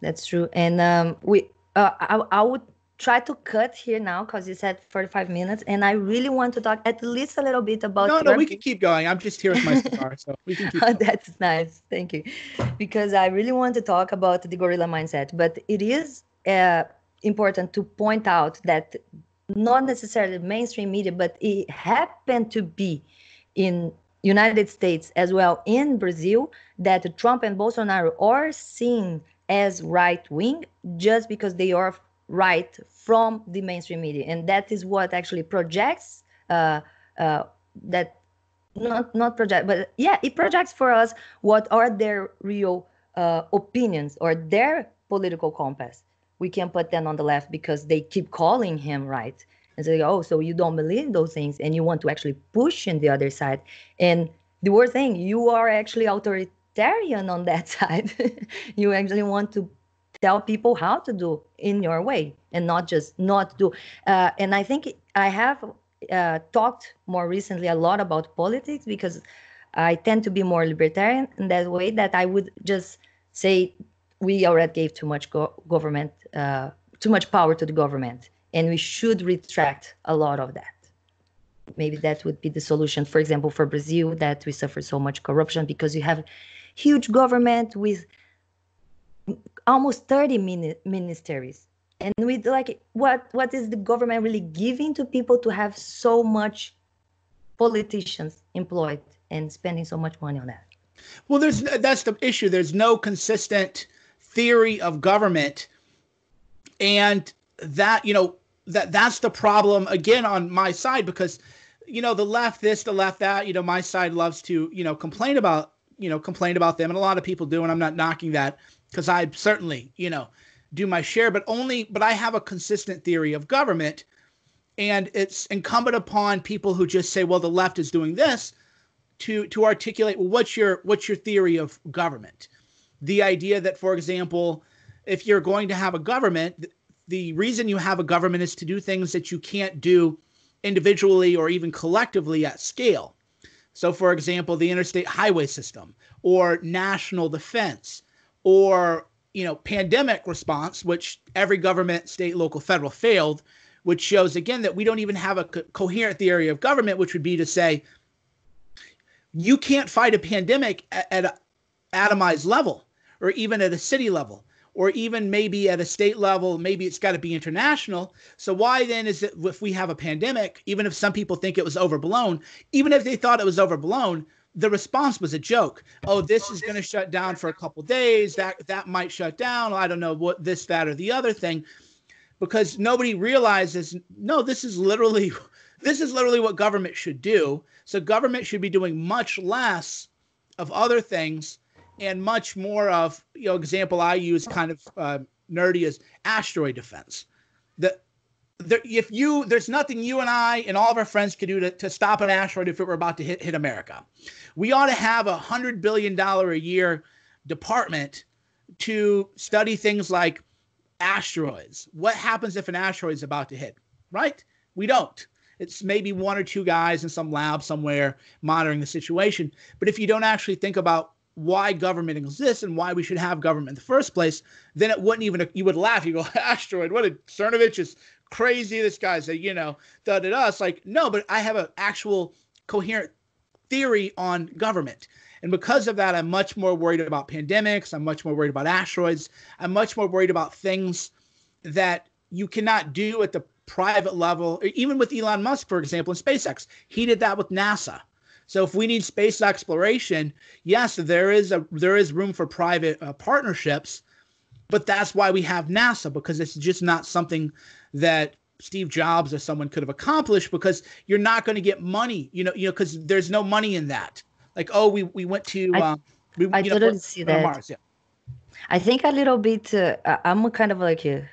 that's true. And um, we, uh, I, I would try to cut here now because you said 45 minutes and i really want to talk at least a little bit about no no we can keep going. I'm just here with my (laughs) cigar so we can keep oh, that's nice. Thank you. Because i really want to talk about the gorilla mindset but it is uh, important to point out that not necessarily mainstream media but it happened to be in united states as well in brazil that trump and bolsonaro are seen as right wing just because they are right from the mainstream media. And that is what actually projects uh, uh, that not not project but yeah it projects for us what are their real uh, opinions or their political compass. We can put them on the left because they keep calling him right? And say oh so you don't believe those things and you want to actually push in the other side. And the worst thing you are actually authoritarian on that (laughs) side. You actually want to tell people how to do in your way and not just not do. Uh, and i think i have uh, talked more recently a lot about politics because i tend to be more libertarian in that way that i would just say we already gave too much go- government uh, too much power to the government and we should retract a lot of that. Maybe that would be the solution for example for brazil that we suffer so much corruption because you have huge government with almost 30 mini- ministries. And with like what what is the government really giving to people to have so much politicians employed and spending so much money on that? Well there's that's the issue. There's no consistent theory of government. And that you know that that's the problem again on my side because you know the left this the left that you know my side loves to you know complain about you know complain about them. And a lot of people do and i'm not knocking that because I certainly, you know, do my share, but only, but I have a consistent theory of government. And it's incumbent upon people who just say, well, the left is doing this to, to articulate, well, what's your, what's your theory of government? The idea that, for example, if you're going to have a government, the reason you have a government is to do things that you can't do individually or even collectively at scale. So, for example, the interstate highway system or national defense or you know pandemic response which every government state local federal failed which shows again that we don't even have a co- coherent theory of government which would be to say you can't fight a pandemic at, at a atomized level or even at a city level or even maybe at a state level, maybe it's got to be international. So why then is it if we have a pandemic, even if some people think it was overblown, even if they thought it was overblown, the response was a joke. Oh, this is going to shut down for a couple days. That that might shut down. I don't know what this, that, or the other thing, because nobody realizes. No, this is literally, (laughs) this is literally what government should do. So government should be doing much less of other things and much more of you know example I use kind of uh, nerdy is asteroid defense. The there, if you there's nothing you and I and all of our friends could do to, to stop an asteroid if it were about to hit, hit America. We ought to have a hundred billion dollar a year department to study things like asteroids. What happens if an asteroid is about to hit? Right? We don't. It's maybe one or two guys in some lab somewhere monitoring the situation. But if you don't actually think about why government exists and why we should have government in the first place, then it wouldn't even you would laugh. You go, (laughs) asteroid, what a Cernovich is crazy. This guy's a, you know, da da da. It's like, no, but I have an actual coherent theory on government. And because of that, I'm much more worried about pandemics. I'm much more worried about asteroids. I'm much more worried about things that you cannot do at the private level, even with Elon Musk, for example, in SpaceX. He did that with NASA. So if we need space exploration, yes, there is a there is room for private uh, partnerships, but that's why we have NASA because it's just not something that Steve Jobs or someone could have accomplished because you're not going to get money, you know, you know, because there's no money in that. Like, oh, we we went to, I, um, we, I totally know, see that. Mars, yeah. I think a little bit. Uh, I'm kind of like a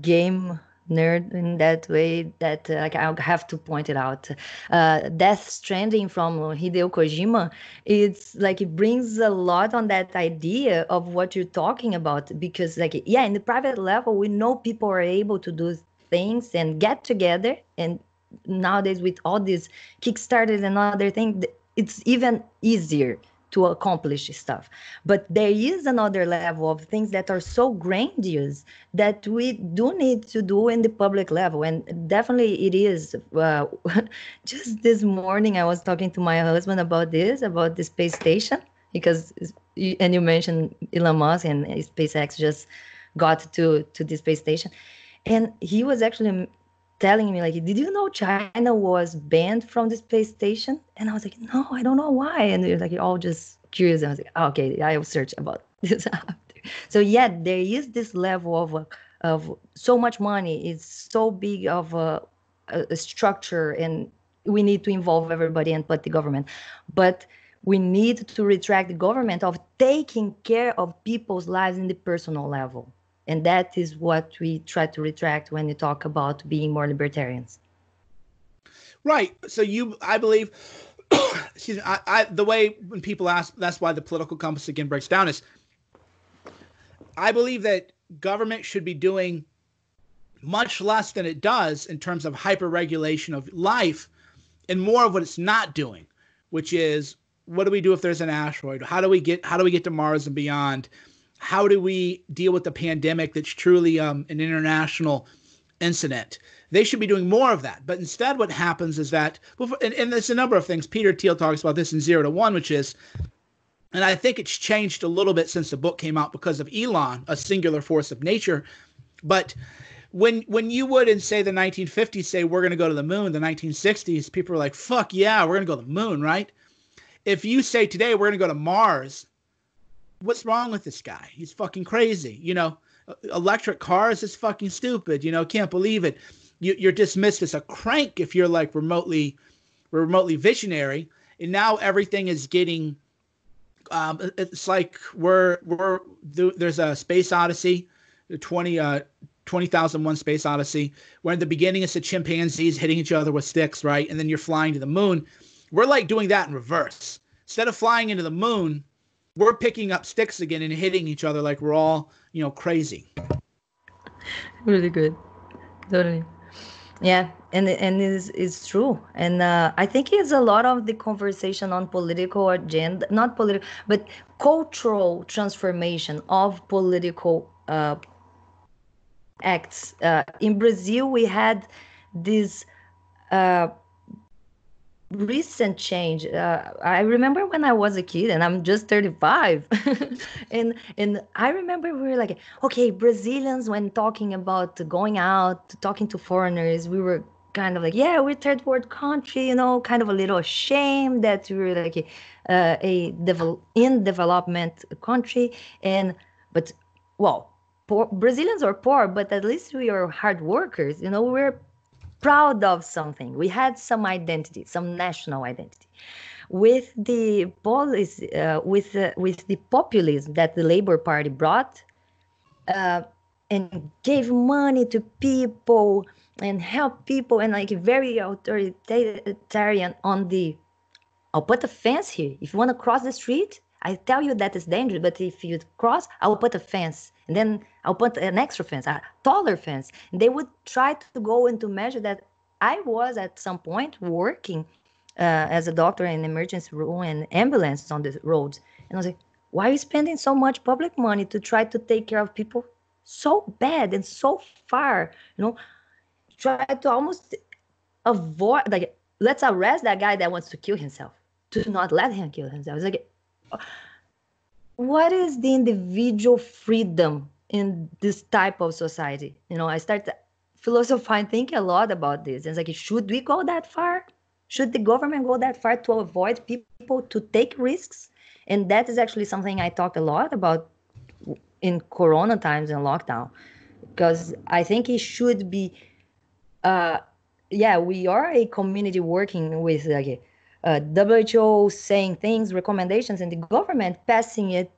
game nerd in that way that uh, like I'll have to point it out. Uh, Death Stranding from Hideo Kojima, it's like it brings a lot on that idea of what you're talking about because like yeah, in the private level, we know people are able to do things and get together and nowadays with all these kickstarters and other things it's even easier to accomplish stuff. But there is another level of things that are so grandiose that we do need to do in the public level. And definitely it is. Uh, (laughs) just this morning, I was talking to my husband about this, about the space station, because, and you mentioned Elon Musk and SpaceX just got to, to the space station. And he was actually um, telling me like did you know china was banned from the space station? And i was like no i don't know why. And they're like all just curious. And i was like okay i'll search about (laughs) this after so yeah there is this level of uh, of so much money it's so big of a, a structure and we need to involve everybody and put the government. But we need to retract the government of taking care of people's lives in the personal level and that is what we try to retract when you talk about being more libertarians. Right. So you, I believe, (coughs) excuse me, I, I, the way when people ask, that's why the political compass again breaks down is, I believe that government should be doing much less than it does in terms of hyper regulation of life and more of what it's not doing, which is what do we do if there's an asteroid? How do we get how do we get to Mars and beyond? How do we deal with the pandemic that's truly um, an international incident? They should be doing more of that. But instead, what happens is that, and, and there's a number of things. Peter Thiel talks about this in Zero to One, which is, and I think it's changed a little bit since the book came out because of Elon, a singular force of nature. But when when you would in say the 1950s say we're going to go to the moon, the 1960s, people were like, "Fuck yeah, we're going to go to the moon," right? If you say today we're going to go to Mars, what's wrong with this guy? He's fucking crazy. You know, electric cars is fucking stupid. You know, can't believe it. You, you're dismissed as a crank if you're like remotely, remotely visionary. And now everything is getting. Um, it's like we're we're there's a space odyssey, the 20 uh 20,001 Space Odyssey, where in the beginning it's the chimpanzees hitting each other with sticks, right? And then you're flying to the moon. We're like doing that in reverse. Instead of flying into the moon, we're picking up sticks again and hitting each other like we're all, you know, crazy. Really good. Totally. Yeah, and and it's, it's true. And uh, I think it's a lot of the conversation on political agenda, not political, but cultural transformation of political uh, acts. Uh, in Brazil, we had this uh, recent change. Uh, I remember when I was a kid, and I'm just 35, (laughs) and and I remember we were like, okay, Brazilians when talking about going out, talking to foreigners, we were kind of like, yeah, we're third world country, you know, kind of a little ashamed that we were like uh, a devel- in development country, and but well, poor, Brazilians are poor, but at least we are hard workers, you know, we're proud of something. We had some identity, some national identity. With the policy, uh, with uh, with the populism that the Labour Party brought, uh, and gave money to people and help people, and like very authoritarian on the. I'll put a fence here. If you want to cross the street, I tell you that it's dangerous. But if you cross, I will put a fence and then I'll put an extra fence, a taller fence. And they would try to go into measure that I was at some point working uh, as a doctor in emergency room and ambulance on the roads. And I was like, why are you spending so much public money to try to take care of people so bad and so far? You know, try to almost avoid, like, let's arrest that guy that wants to kill himself, to not let him kill himself. It's like, what is the individual freedom in this type of society? You know, I started philosophizing, thinking a lot about this. It's like, should we go that far? Should the government go that far to avoid people to take risks? And that is actually something I talked a lot about in Corona times and lockdown, because I think it should be, uh, yeah, we are a community working with like uh, WHO saying things, recommendations, and the government passing it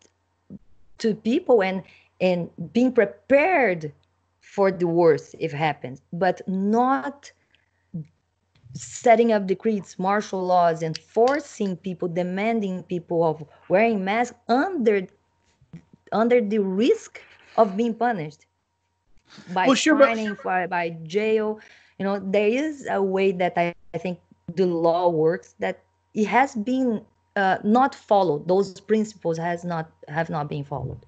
to people and and being prepared for the worst if it happens, but not setting up decrees, martial laws, and forcing people, demanding people of wearing masks under under the risk of being punished by well, sure, fining, but... by jail. You know, there is a way that I, I think the law works that it has been uh, not followed. Those principles has not have not been followed.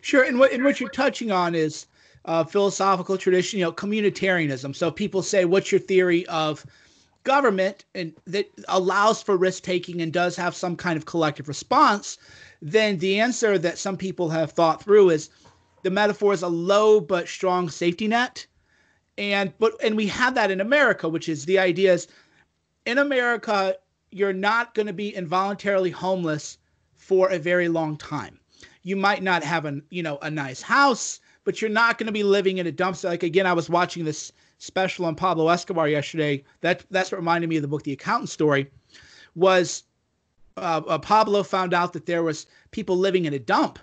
Sure and what and what you're touching on is uh, philosophical tradition you know communitarianism. So people say what's your theory of government? And that allows for risk taking and does have some kind of collective response. Then the answer that some people have thought through is the metaphor is a low but strong safety net. And but and we have that in america which is the idea is in America, you're not going to be involuntarily homeless for a very long time. You might not have a you know a nice house, but you're not going to be living in a dumpster. Like again, I was watching this special on Pablo Escobar yesterday. That that's what reminded me of the book, The Accountant Story. Was uh, uh, Pablo found out that there was people living in a dump,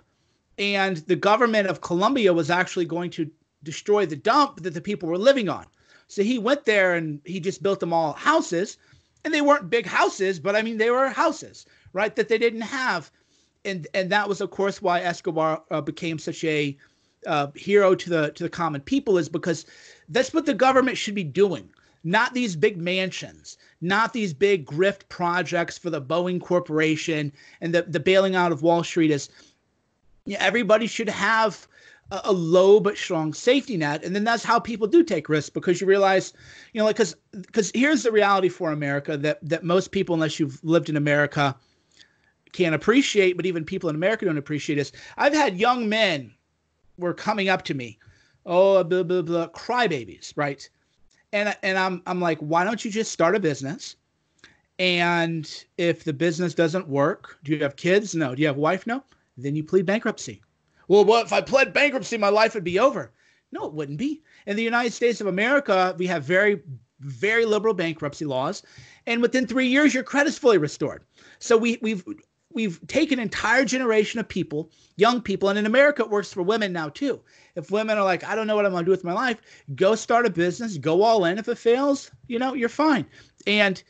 and the government of Colombia was actually going to destroy the dump that the people were living on. So he went there and he just built them all houses and they weren't big houses, but I mean they were houses, right? That they didn't have, and and that was of course why Escobar uh, became such a uh, hero to the to the common people is because that's what the government should be doing, not these big mansions, not these big grift projects for the Boeing Corporation and the the bailing out of Wall Street. Is everybody should have a, low but strong safety net and then that's how people do take risks because you realize you know like because because here's the reality for america that that most people unless you've lived in america can't appreciate but even people in america don't appreciate this i've had young men were coming up to me oh blah blah blah crybabies right? And and i'm i'm like why don't you just start a business? And if the business doesn't work do you have kids? No. Do you have a wife? No. Then you plead bankruptcy well, what if I pled bankruptcy, my life would be over? No, it wouldn't be. In the United States of America, we have very, very liberal bankruptcy laws, and within three years, your credit's fully restored. So we, we've we've taken an entire generation of people, young people, and in America it works for women now too. If women are like, I don't know what I'm gonna do with my life, go start a business, go all in. If it fails, you know, you're fine. And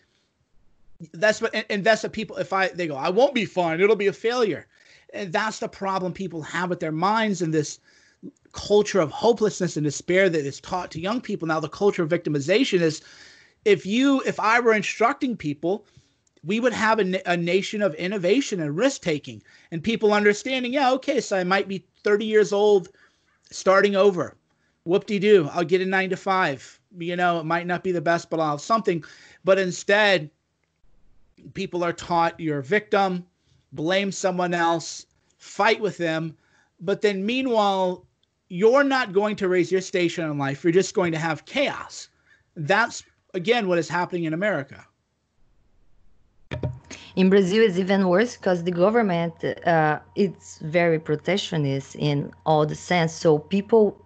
that's what and that's what people if I they go, I won't be fine, it'll be a failure. And that's the problem people have with their minds in this culture of hopelessness and despair that is taught to young people. Now, the culture of victimization is if you, if I were instructing people, we would have a, a nation of innovation and risk taking and people understanding, yeah, okay, so I might be 30 years old starting over. Whoop de doo, I'll get a nine to five. You know, it might not be the best, but I'll have something. But instead, people are taught you're a victim, blame someone else, fight with them. But then, meanwhile, you're not going to raise your station in life. You're just going to have chaos. That's, again, what is happening in America. In Brazil, it's even worse because the government uh, it's very protectionist in all the sense. So people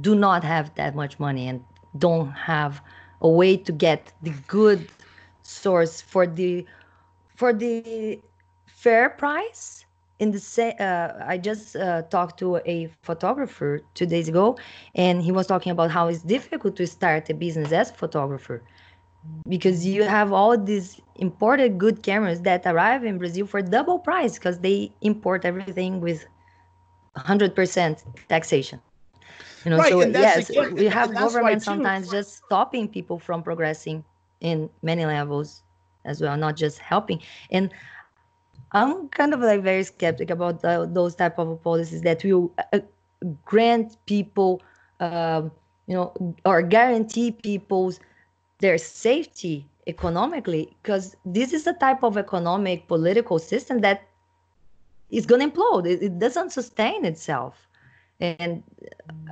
do not have that much money and don't have a way to get the good source for the for the fair price. In the same uh, i just uh, talked to a photographer two days ago and he was talking about how it's difficult to start a business as a photographer because you have all these imported good cameras that arrive in brazil for double price because they import everything with 100% taxation. You know right, so yes we have government too, sometimes just stopping people from progressing in many levels as well not just helping. And i'm kind of like very skeptic about the, those type of policies that will uh, grant people um, you know or guarantee people's their safety economically because this is a type of economic political system that is going to implode. It, it doesn't sustain itself. And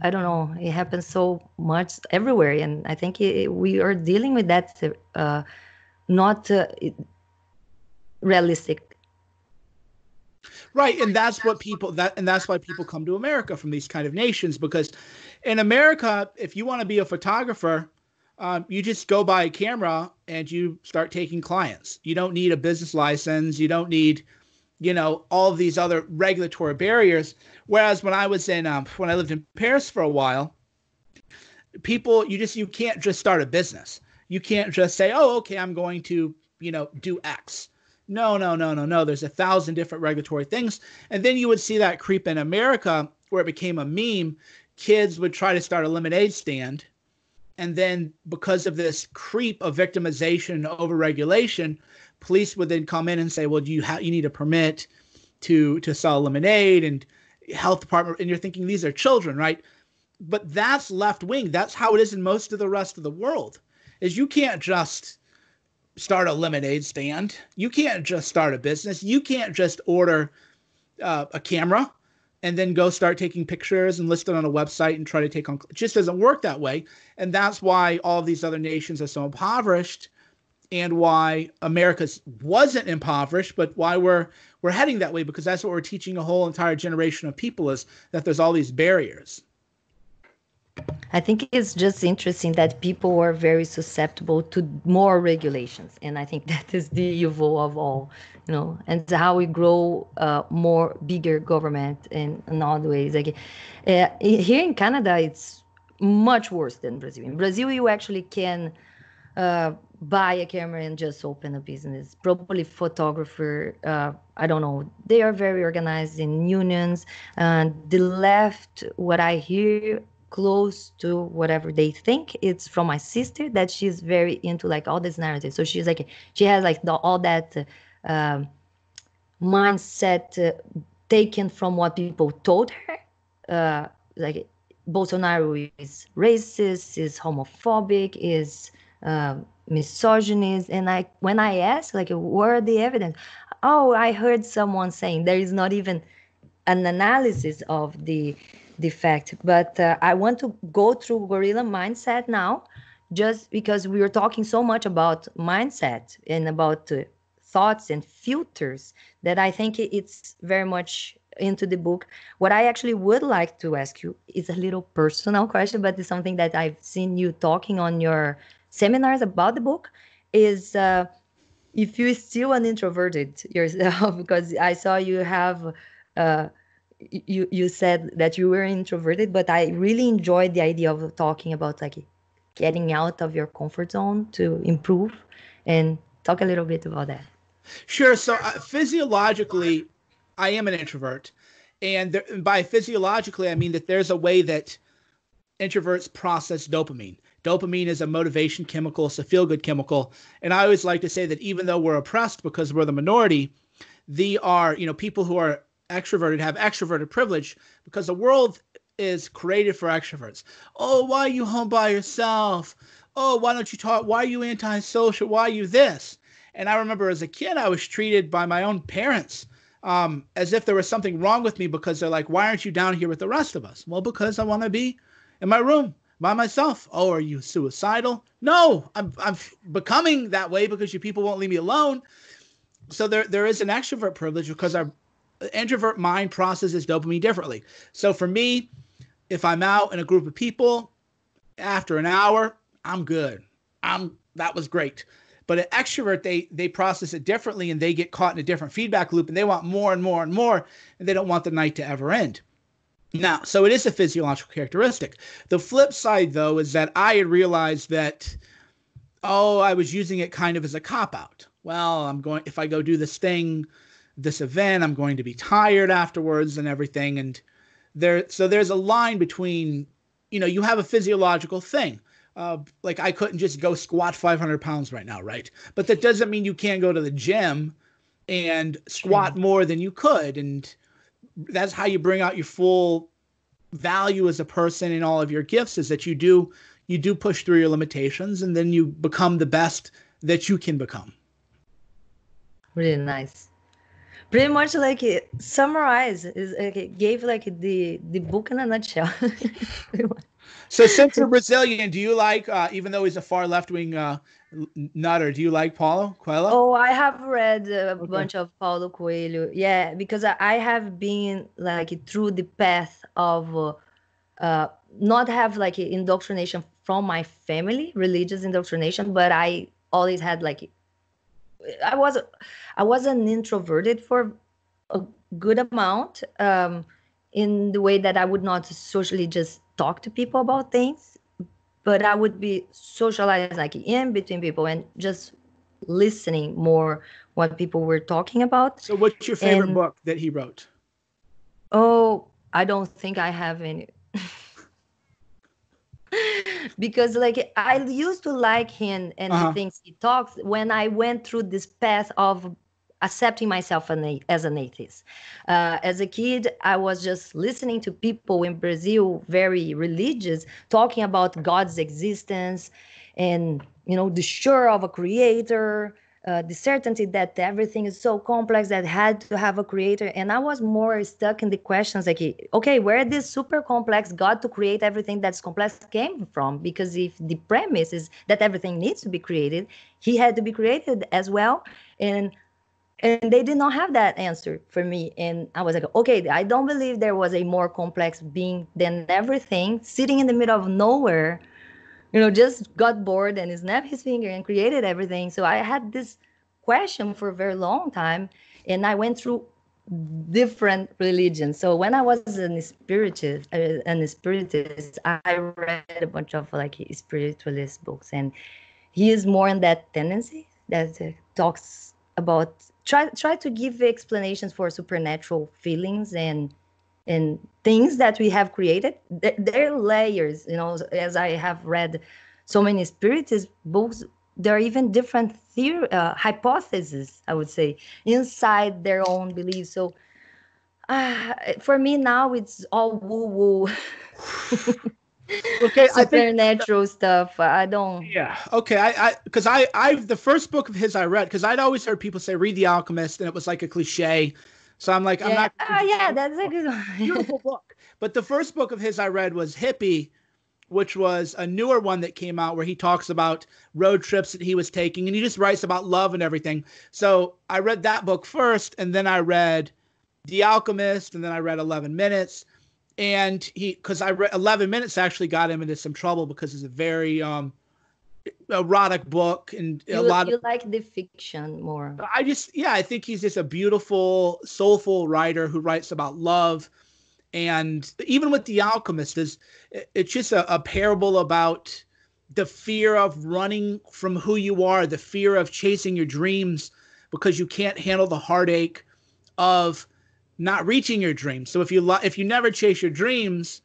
i don't know it happens so much everywhere and i think it, we are dealing with that uh, not uh, realistic right and that's what people that and that's why people come to america from these kind of nations because in america if you want to be a photographer um, you just go buy a camera and you start taking clients. You don't need a business license you don't need you know all of these other regulatory barriers. Whereas when i was in um, when i lived in paris for a while people you just you can't just start a business. You can't just say oh okay i'm going to you know do x no no no no no there's a thousand different regulatory things and then you would see that creep in america where it became a meme kids would try to start a lemonade stand and then because of this creep of victimization and overregulation police would then come in and say, "Well, you have you need a permit to to sell lemonade and health department," and you're thinking these are children, right? But that's left wing. That's how it is in most of the rest of the world. Is you can't just start a lemonade stand. You can't just start a business. You can't just order uh, a camera and then go start taking pictures and list it on a website and try to take on. It just doesn't work that way. And that's why all these other nations are so impoverished and why America wasn't impoverished, but why we're we're heading that way because that's what we're teaching a whole entire generation of people is that there's all these barriers. I think it's just interesting that people are very susceptible to more regulations, and I think (laughs) that is the evil of all, you know, and how we grow uh, more bigger government in, in all the ways. Like uh, here in Canada, it's much worse than Brazil. In Brazil, you actually can. Uh, buy a camera and just open a business. Probably photographer. Uh, I don't know. They are very organized in unions. And the left, what I hear close to whatever they think. It's from my sister that she's very into like all this narrative so she's like she has like the, all that uh, mindset uh, taken from what people told her. Uh, like bolsonaro is racist is homophobic is um, misogynist. And i when i asked like where are the evidence oh i heard someone saying there is not even an analysis of the the fact but uh, i want to go through gorilla mindset now just because we are talking so much about mindset and about uh, thoughts and filters that i think it's very much into the book. What i actually would like to ask you is a little personal question but it's something that i've seen you talking on your seminars about the book is uh, if you're still an introverted yourself (laughs) because i saw you have uh, you you said that you were introverted but i really enjoyed the idea of talking about like getting out of your comfort zone to improve and talk a little bit about that. Sure. So uh, physiologically i am an introvert. And there, by physiologically i mean that there's a way that introverts process dopamine. Dopamine is a motivation chemical, it's a feel good chemical. And I always like to say that even though we're oppressed because we're the minority, the are, you know, people who are extroverted have extroverted privilege because the world is created for extroverts. Oh, why are you home by yourself? Oh, why don't you talk? Why are you antisocial? Why are you this? And I remember as a kid, I was treated by my own parents um, as if there was something wrong with me because they're like, why aren't you down here with the rest of us? Well, because I want to be in my room by myself. Oh, are you suicidal? No, I'm, I'm becoming that way because you people won't leave me alone. So there, there is an extrovert privilege because our introvert mind processes dopamine differently. So for me, if I'm out in a group of people, after an hour, I'm good. I'm that was great. But an extrovert, they they process it differently and they get caught in a different feedback loop and they want more and more and more, and they don't want the night to ever end. Now, so it is a physiological characteristic. The flip side, though, is that I had realized that, oh, I was using it kind of as a cop out. Well, I'm going, if I go do this thing, this event, I'm going to be tired afterwards and everything. And there, so there's a line between, you know, you have a physiological thing. Uh, like I couldn't just go squat 500 pounds right now, right? But that doesn't mean you can't go to the gym and squat more than you could. And that's how you bring out your full value as a person and all of your gifts is that you do you do push through your limitations and then you become the best that you can become really nice pretty much like summarize is like gave like the the book in a nutshell (laughs) so since you're brazilian do you like uh, even though he's a far left-wing uh, Nutter, do you like Paulo Coelho? Oh, I have read a okay. bunch of Paulo Coelho. Yeah, because I have been like through the path of uh, not have like indoctrination from my family, religious indoctrination, but I always had like I was I was an introverted for a good amount um, in the way that I would not socially just talk to people about things but I would be socialized like in between people and just listening more what people were talking about. So, what's your favorite and, book that he wrote? Oh, I don't think I have any. (laughs) because like I used to like him and uh-huh. the things he talks when I went through this path of accepting myself as an atheist. Uh, as a kid, I was just listening to people in Brazil, very religious, talking about God's existence and you know the sure of a creator. Uh, the certainty that everything is so complex that had to have a creator. And i was more stuck in the questions like okay where this super complex god to create everything that's complex came from? Because if the premise is that everything needs to be created he had to be created as well. And and they did not have that answer for me. And i was like okay i don't believe there was a more complex being than everything sitting in the middle of nowhere you know just got bored and snapped his finger and created everything. So i had this question for a very long time and i went through different religions. So when i was an spiritist uh, an spiritist i read a bunch of like spiritualist books and he is more in that tendency that uh, talks about try try to give explanations for supernatural feelings and and things that we have created they're layers you know as i have read so many spiritist books there are even different theory uh, hypotheses i would say inside their own beliefs. So uh, for me now it's all woo woo (laughs) okay supernatural think, stuff i don't yeah okay i i because i i the first book of his i read because i'd always heard people say read the alchemist and it was like a cliche so i'm like yeah. i'm not oh yeah that's a good one. (laughs) Beautiful book. But the first book of his i read was hippie which was a newer one that came out where he talks about road trips that he was taking and he just writes about love and everything. So i read that book first and then i read the alchemist and then i read 11 minutes. And he because I read 11 minutes actually got him into some trouble because it's a very um erotic book and you, a lot you of like the fiction more i just yeah i think he's just a beautiful soulful writer who writes about love and even with the alchemist is it's just a, a parable about the fear of running from who you are the fear of chasing your dreams because you can't handle the heartache of not reaching your dreams. So if you if you never chase your dreams,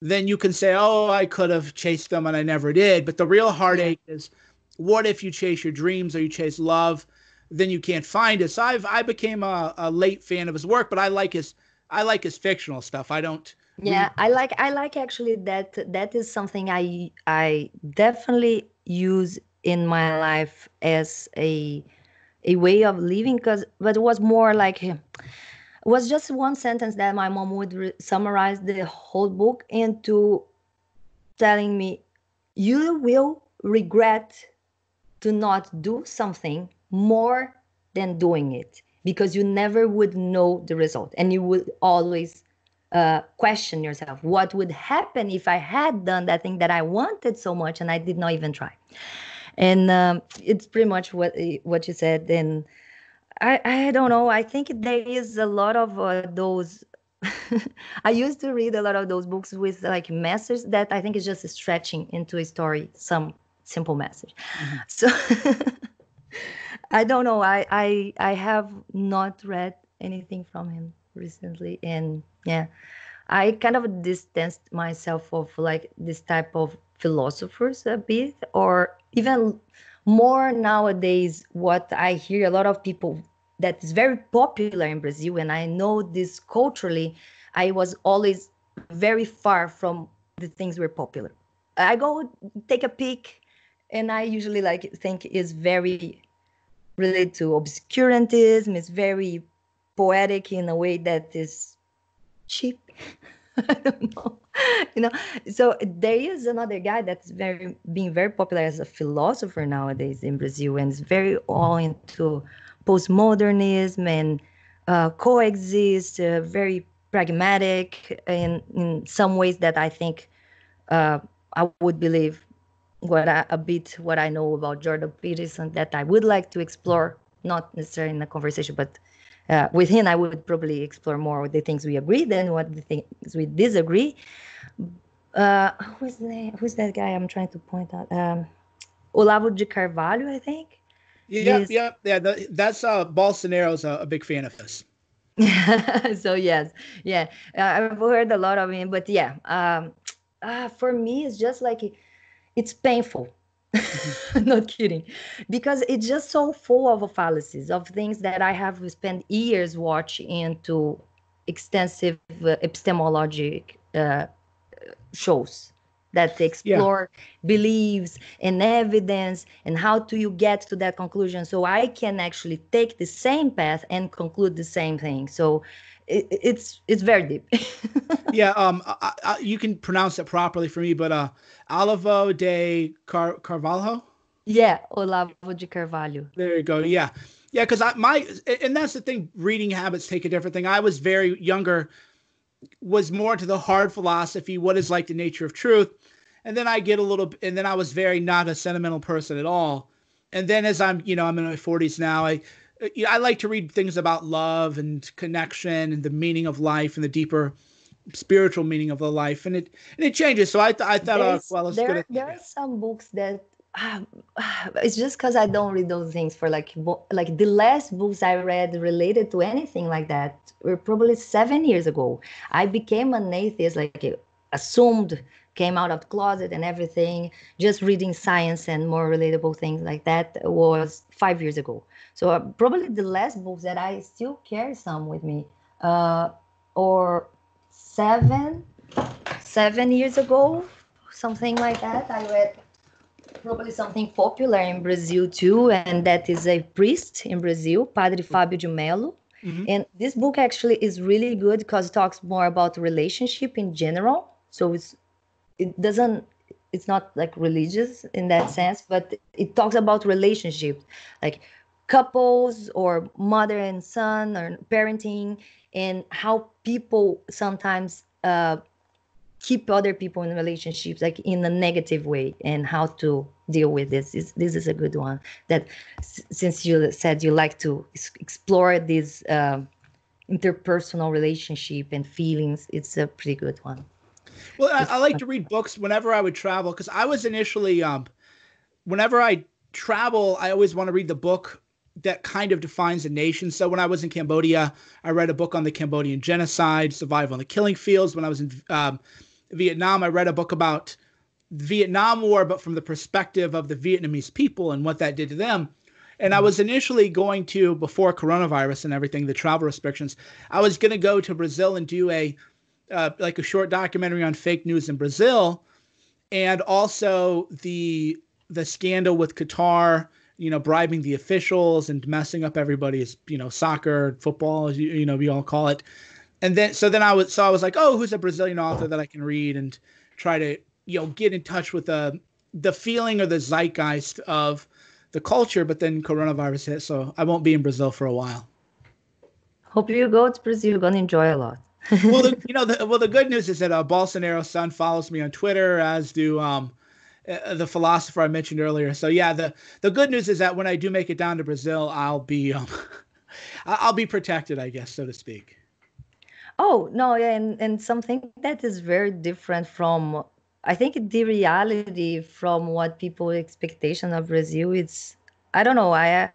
then you can say, "Oh, I could have chased them and I never did." But the real heartache is, what if you chase your dreams or you chase love, then you can't find it. So I've I became a, a late fan of his work, but I like his I like his fictional stuff. I don't. Yeah, I like I like actually that that is something I I definitely use in my life as a a way of living because but it was more like it was just one sentence that my mom would re- summarize the whole book into telling me you will regret to not do something more than doing it because you never would know the result. And you would always uh, question yourself what would happen if i had done that thing that i wanted so much and i did not even try? And um, it's pretty much what what you said. And i i don't know. I think there is a lot of uh, those (laughs) i used to read a lot of those books with like messages that i think is just stretching into a story some simple message. Mm-hmm. (laughs) so i don't know. I i i have not read anything from him recently and yeah i kind of distanced myself of like this type of philosophers a bit or even more nowadays what i hear a lot of people that is very popular in brazil and i know this culturally i was always very far from the things were popular i go take a peek and i usually like think is very related to obscurantism it's very poetic in a way that is cheap (laughs) I don't know. (laughs) You know, so there is another guy that's very being very popular as a philosopher nowadays in Brazil, and is very all into postmodernism and uh, coexist, uh, very pragmatic in in some ways that I think uh, I would believe what I, a bit what I know about Jordan Peterson that I would like to explore, not necessarily in a conversation, but uh, with him, I would probably explore more the things we agree than what the things we disagree. Uh, who's the who's that guy? I'm trying to point out. Um, Olavo de Carvalho, I think. Yeah, He's... yeah, yeah. The, that's uh, Bolsonaro's a, a big fan of this. (laughs) so yes, yeah, uh, I've heard a lot of him, but yeah, um, uh, for me, it's just like it's painful (laughs) not kidding. Because it's just so full of fallacies of things that i have spent years watching into extensive uh, epistemologic uh, shows that explore yeah. beliefs and evidence and how do you get to that conclusion. So i can actually take the same path and conclude the same thing. So it, it's it's very deep (laughs) yeah um I, I, you can pronounce it properly for me but uh Olavo de Car- Carvalho. Yeah, Olavo de Carvalho. There you go. Yeah, yeah. Because I my and that's the thing. Reading habits take a different thing. I was very younger, was more to the hard philosophy. What is like the nature of truth? And then I get a little, and then I was very not a sentimental person at all. And then as I'm, you know, I'm in my 40s now. I I like to read things about love and connection and the meaning of life and the deeper spiritual meaning of the life, and it and it changes. So I th- I thought, oh, well, there gonna... there are some books that. Uh, (sighs) it's just because I don't read those things for like like the last books I read related to anything like that were probably seven years ago. I became an atheist, like assumed came out of the closet and everything just reading science and more relatable things like that was five years ago so uh, probably the last books that i still carry some with me uh, or seven seven years ago something like that i read probably something popular in brazil too and that is a priest in brazil padre fabio de melo. Mm-hmm. and this book actually is really good because it talks more about relationship in general. So it's it doesn't it's not like religious in that sense but it talks about relationships. Like couples or mother and son or parenting and how people sometimes uh, keep other people in relationships like in a negative way and how to deal with this. This, this is a good one that since you said you like to explore this uh, interpersonal relationship and feelings it's a pretty good one. Well i, I like to read books whenever i would travel because i was initially um whenever i travel i always want to read the book that kind of defines a nation. So when I was in Cambodia, I read a book on the Cambodian genocide, survival on the killing fields. When I was in um, Vietnam, I read a book about the Vietnam War, but from the perspective of the Vietnamese people and what that did to them. And I mm-hmm. was initially going to, before coronavirus and everything, the travel restrictions, I was going to go to Brazil and do a uh, like a short documentary on fake news in Brazil, and also the the scandal with Qatar you know, bribing the officials and messing up everybody's, you know, soccer, football, as you, you know, we all call it. And then, so then I was, so I was like, oh, who's a Brazilian author that I can read and try to, you know, get in touch with the, the feeling or the zeitgeist of the culture. But then coronavirus hit, so I won't be in Brazil for a while. Hope you go to Brazil. You're gonna enjoy a lot. well, the, (laughs) you know, the, well, the good news is that uh, Bolsonaro's son follows me on Twitter, as do um, uh, the philosopher I mentioned earlier. So yeah, the the good news is that when I do make it down to Brazil, I'll be um, (laughs) I'll be protected, I guess, so to speak. Oh no, yeah, and and something that is very different from I think the reality from what people expectation of Brazil is I don't know. I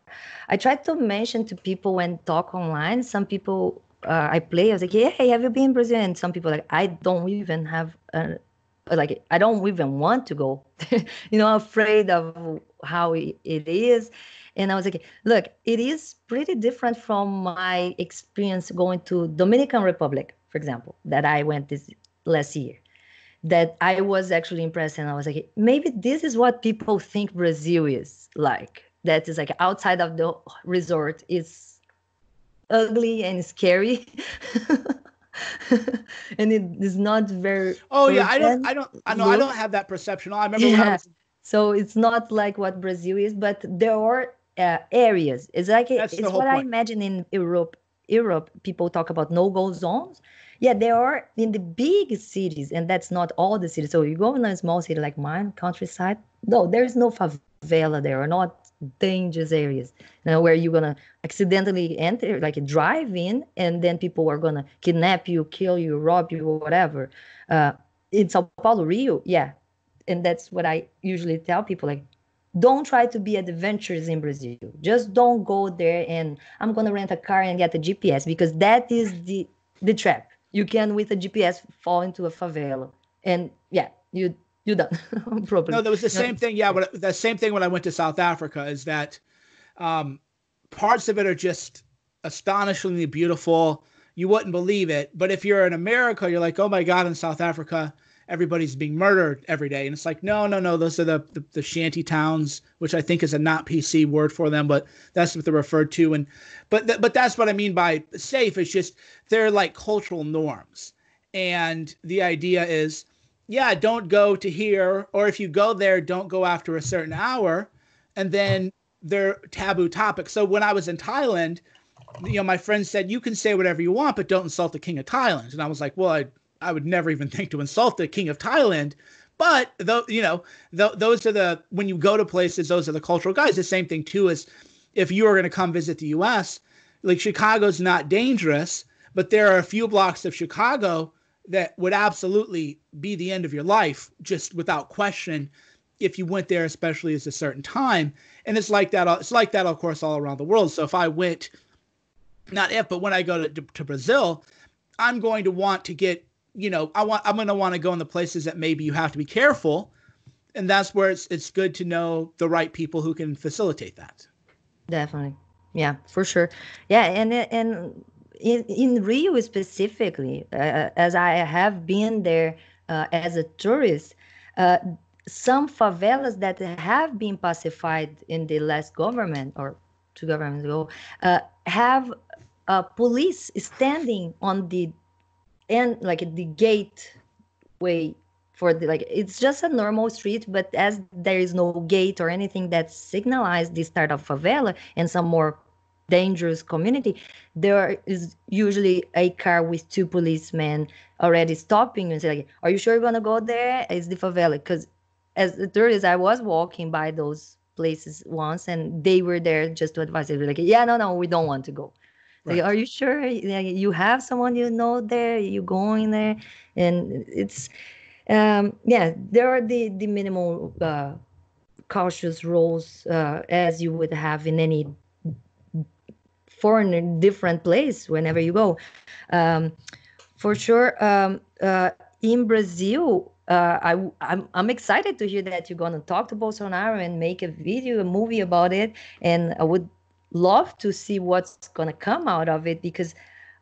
I try to mention to people when talk online. Some people uh, I play. I was like, hey, have you been in Brazil? And some people like, I don't even have a, like I don't even want to go, (laughs) you know, afraid of how it is. And I was like, look, it is pretty different from my experience going to Dominican Republic, for example, that I went this last year. That I was actually impressed, and I was like, maybe this is what people think Brazil is like. That is like outside of the resort is ugly and scary. (laughs) (laughs) and it is not very. Oh yeah, I don't, I don't, I know, I don't have that perception. I remember. Yeah. I was... So it's not like what Brazil is, but there are uh, areas. It's like That's it's what point. I imagine in Europe. Europe, people talk about no-go zones. Yeah, there are in the big cities, and that's not all the cities. So you go in a small city like mine, countryside. No, there is no favela there, or not dangerous areas know, where you're gonna accidentally enter like drive in and then people are gonna kidnap you kill you rob you or whatever. Uh, in sao paulo rio yeah. And that's what i usually tell people like don't try to be adventurous in brazil. Just don't go there and i'm gonna rent a car and get a gps because that is the the trap. You can with a gps fall into a favela. And yeah you you done. (laughs) Probably. No there was the same thing. Yeah but the same thing when i went to south africa is that um, parts of it are just astonishingly beautiful. You wouldn't believe it. But if you're in america you're like oh my god in south africa everybody's being murdered every day. And it's like no no no those are the, the, the shanty towns which i think is a not pc word for them but that's what they're referred to. And but th- but that's what i mean by safe. It's just they're like cultural norms. And the idea is yeah, don't go to here, or if you go there, don't go after a certain hour, and then they're taboo topics. So when I was in Thailand, you know, my friend said you can say whatever you want, but don't insult the king of Thailand. And I was like, well, I I would never even think to insult the king of Thailand. But though you know, th- those are the when you go to places, those are the cultural guys. The same thing too is if you are going to come visit the U.S., like Chicago's not dangerous, but there are a few blocks of Chicago that would absolutely be the end of your life, just without question, if you went there, especially at a certain time. And it's like that. It's like that, of course, all around the world. So if I went, not if, but when I go to, to Brazil, I'm going to want to get, you know, I want, I'm going to want to go in the places that maybe you have to be careful, and that's where it's it's good to know the right people who can facilitate that. Definitely, yeah, for sure, yeah, and and in, in Rio specifically, uh, as I have been there uh, as a tourist, uh, some favelas that have been pacified in the last government or two governments ago uh, have police standing on the end, like the gateway for the like it's just a normal street but as there is no gate or anything that signalizes the start of favela and some more dangerous community, there is usually a car with two policemen already stopping and say like, "Are you sure you're gonna go there? Is the favela?" Because as a tourist, I was walking by those places once, and they were there just to advise. They were like, "Yeah, no, no, we don't want to go." Right. Like, are you sure you have someone you know there? You going there? And it's um, yeah, there are the the minimal uh, cautious rules uh, as you would have in any foreign different place whenever you go. Um, for sure, um, uh, in Brazil, uh, I, I'm, I'm excited to hear that you're going to talk to Bolsonaro and make a video, a movie about it. And I would love to see what's going to come out of it because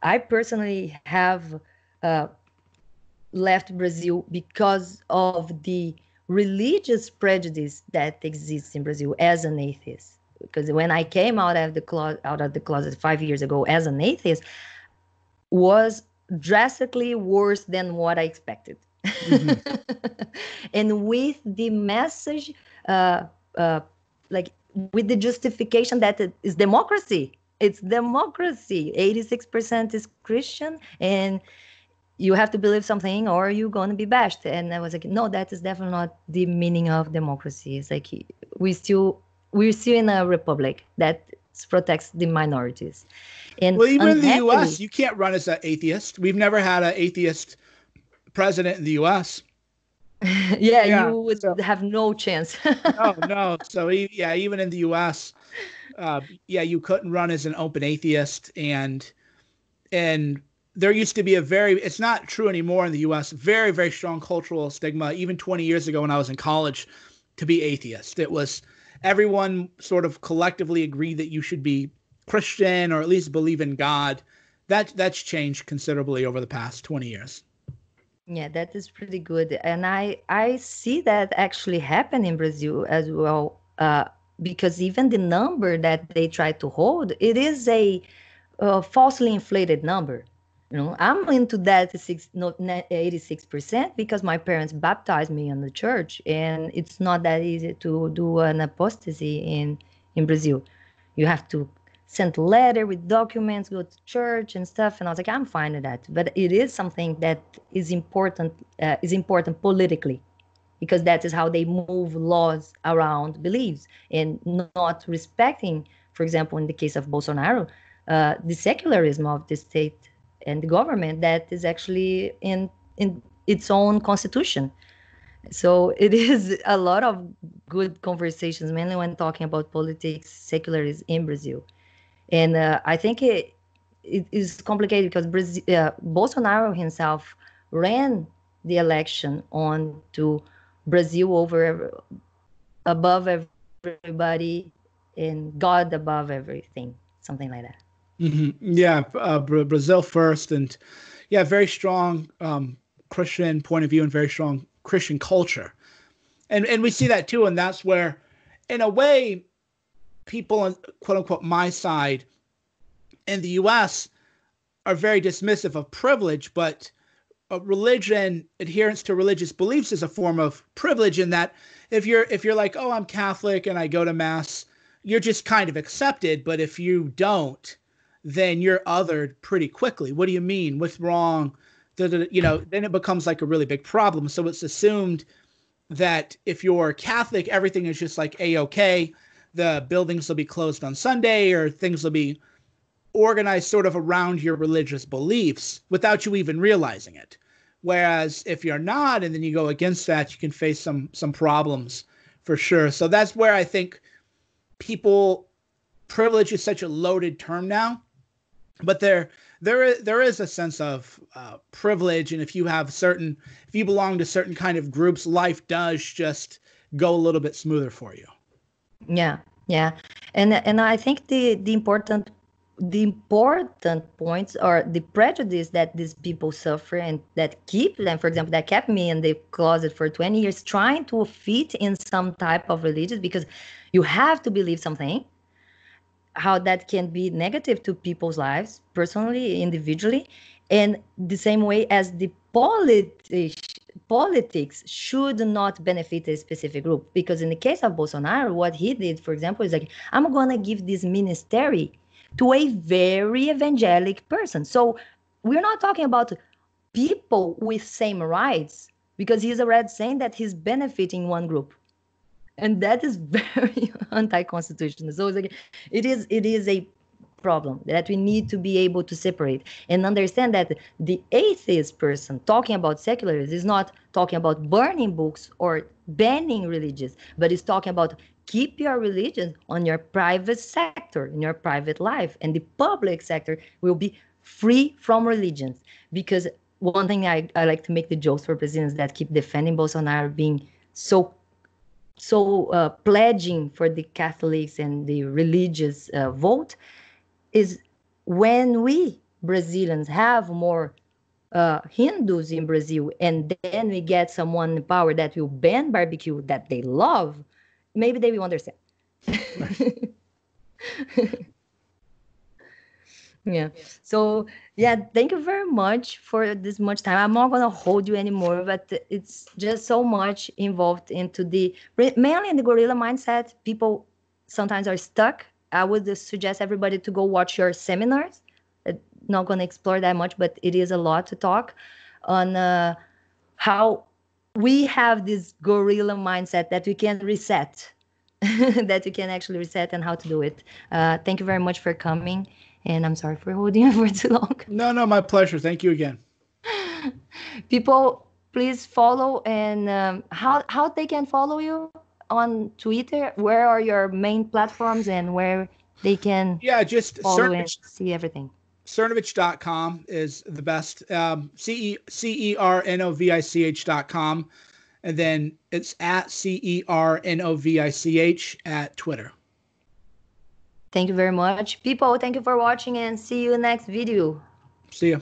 I personally have uh, left Brazil because of the religious prejudice that exists in Brazil as an atheist because when I came out of the closet out of the closet five years ago as an atheist was drastically worse than what I expected. Mm-hmm. (laughs) and with the message, uh, uh, like with the justification that it is democracy, it's democracy. 86% is Christian, and you have to believe something or you're going to be bashed. And I was like, no, that is definitely not the meaning of democracy. It's like we still we're still in a republic that protects the minorities. And well, even in the U.S., you can't run as an atheist. We've never had an atheist president in the U.S. yeah, (laughs) yeah, you would so, have no chance. (laughs) no, no. So yeah, even in the U.S., uh, yeah, you couldn't run as an open atheist, and and there used to be a very it's not true anymore in the US very very strong cultural stigma even 20 years ago when I was in college to be atheist it was everyone sort of collectively agreed that you should be Christian or at least believe in God. That that's changed considerably over the past 20 years. Yeah that is pretty good. And I I see that actually happen in Brazil as well uh, because even the number that they try to hold it is a falsely inflated number you know, I'm into that 86% because my parents baptized me in the church, and it's not that easy to do an apostasy in in Brazil. You have to send a letter with documents, go to church and stuff. And I was like, I'm fine with that. But it is something that is important uh, is important politically because that is how they move laws around beliefs and not respecting, for example, in the case of Bolsonaro, uh, the secularism of the state and the government that is actually in in its own constitution. So it (laughs) is a lot of good conversations, mainly when talking about politics, secularism in Brazil, and uh, I think it it is complicated because Brazil, uh, Bolsonaro himself ran the election on to Brazil over above everybody and God above everything, something like that. Mm-hmm. Yeah, uh, Brazil first, and yeah, very strong um, Christian point of view and very strong Christian culture, and and we see that too, and that's where, in a way, people on quote unquote my side in the U.S. are very dismissive of privilege, but religion adherence to religious beliefs is a form of privilege in that if you're if you're like oh i'm catholic and i go to mass you're just kind of accepted but if you don't then you're othered pretty quickly. What do you mean? What's wrong? You know, then it becomes like a really big problem. So it's assumed that if you're Catholic, everything is just like a okay. The buildings will be closed on Sunday, or things will be organized sort of around your religious beliefs without you even realizing it. Whereas if you're not, and then you go against that, you can face some some problems for sure. So that's where I think people privilege is such a loaded term now but there there there is a sense of uh, privilege and if you have certain if you belong to certain kind of groups life does just go a little bit smoother for you. Yeah yeah. And and i think the the important the important points are the prejudice that these people suffer and that keep them for example that kept me in the closet for 20 years trying to fit in some type of religion because you have to believe something how that can be negative to people's lives personally individually. And the same way as the politics should not benefit a specific group. Because in the case of bolsonaro what he did for example is like i'm going to give this ministry to a very evangelic person. So we're not talking about people with same rights because he's already saying that he's benefiting one group and that is (laughs) very anti-constitutional. So like, it is it is a problem that we need to be able to separate and understand that the atheist person talking about secularism is not talking about burning books or banning religions but is talking about keep your religion on your private sector in your private life. And the public sector will be free from religions. Because one thing I, I like to make the jokes for presidents that keep defending bolsonaro being so so uh, pledging for the Catholics and the religious uh, vote is when we Brazilians have more uh, Hindus in Brazil, and then we get someone in power that will ban barbecue that they love, maybe they will understand. (laughs) (laughs) yeah so yeah thank you very much for this much time. I'm not gonna hold you anymore but it's just so much involved into the mainly in the gorilla mindset. People sometimes are stuck. I would suggest everybody to go watch your seminars. Uh, not gonna explore that much but it is a lot to talk on uh, how we have this gorilla mindset that we can reset (laughs) that you can actually reset and how to do it. Uh, thank you very much for coming and I'm sorry for holding you (laughs) for too long. No, no, my pleasure. Thank you again. (laughs) People, please follow and um, how how they can follow you on Twitter. Where are your main platforms and where they can yeah just follow Cernovich, and see everything. Cernovich.com is the best. Um, C E C E R N O V I C H.com. And then it's at C E R N O V I C H at Twitter. Thank you very much. People, thank you for watching and see you next video. See you.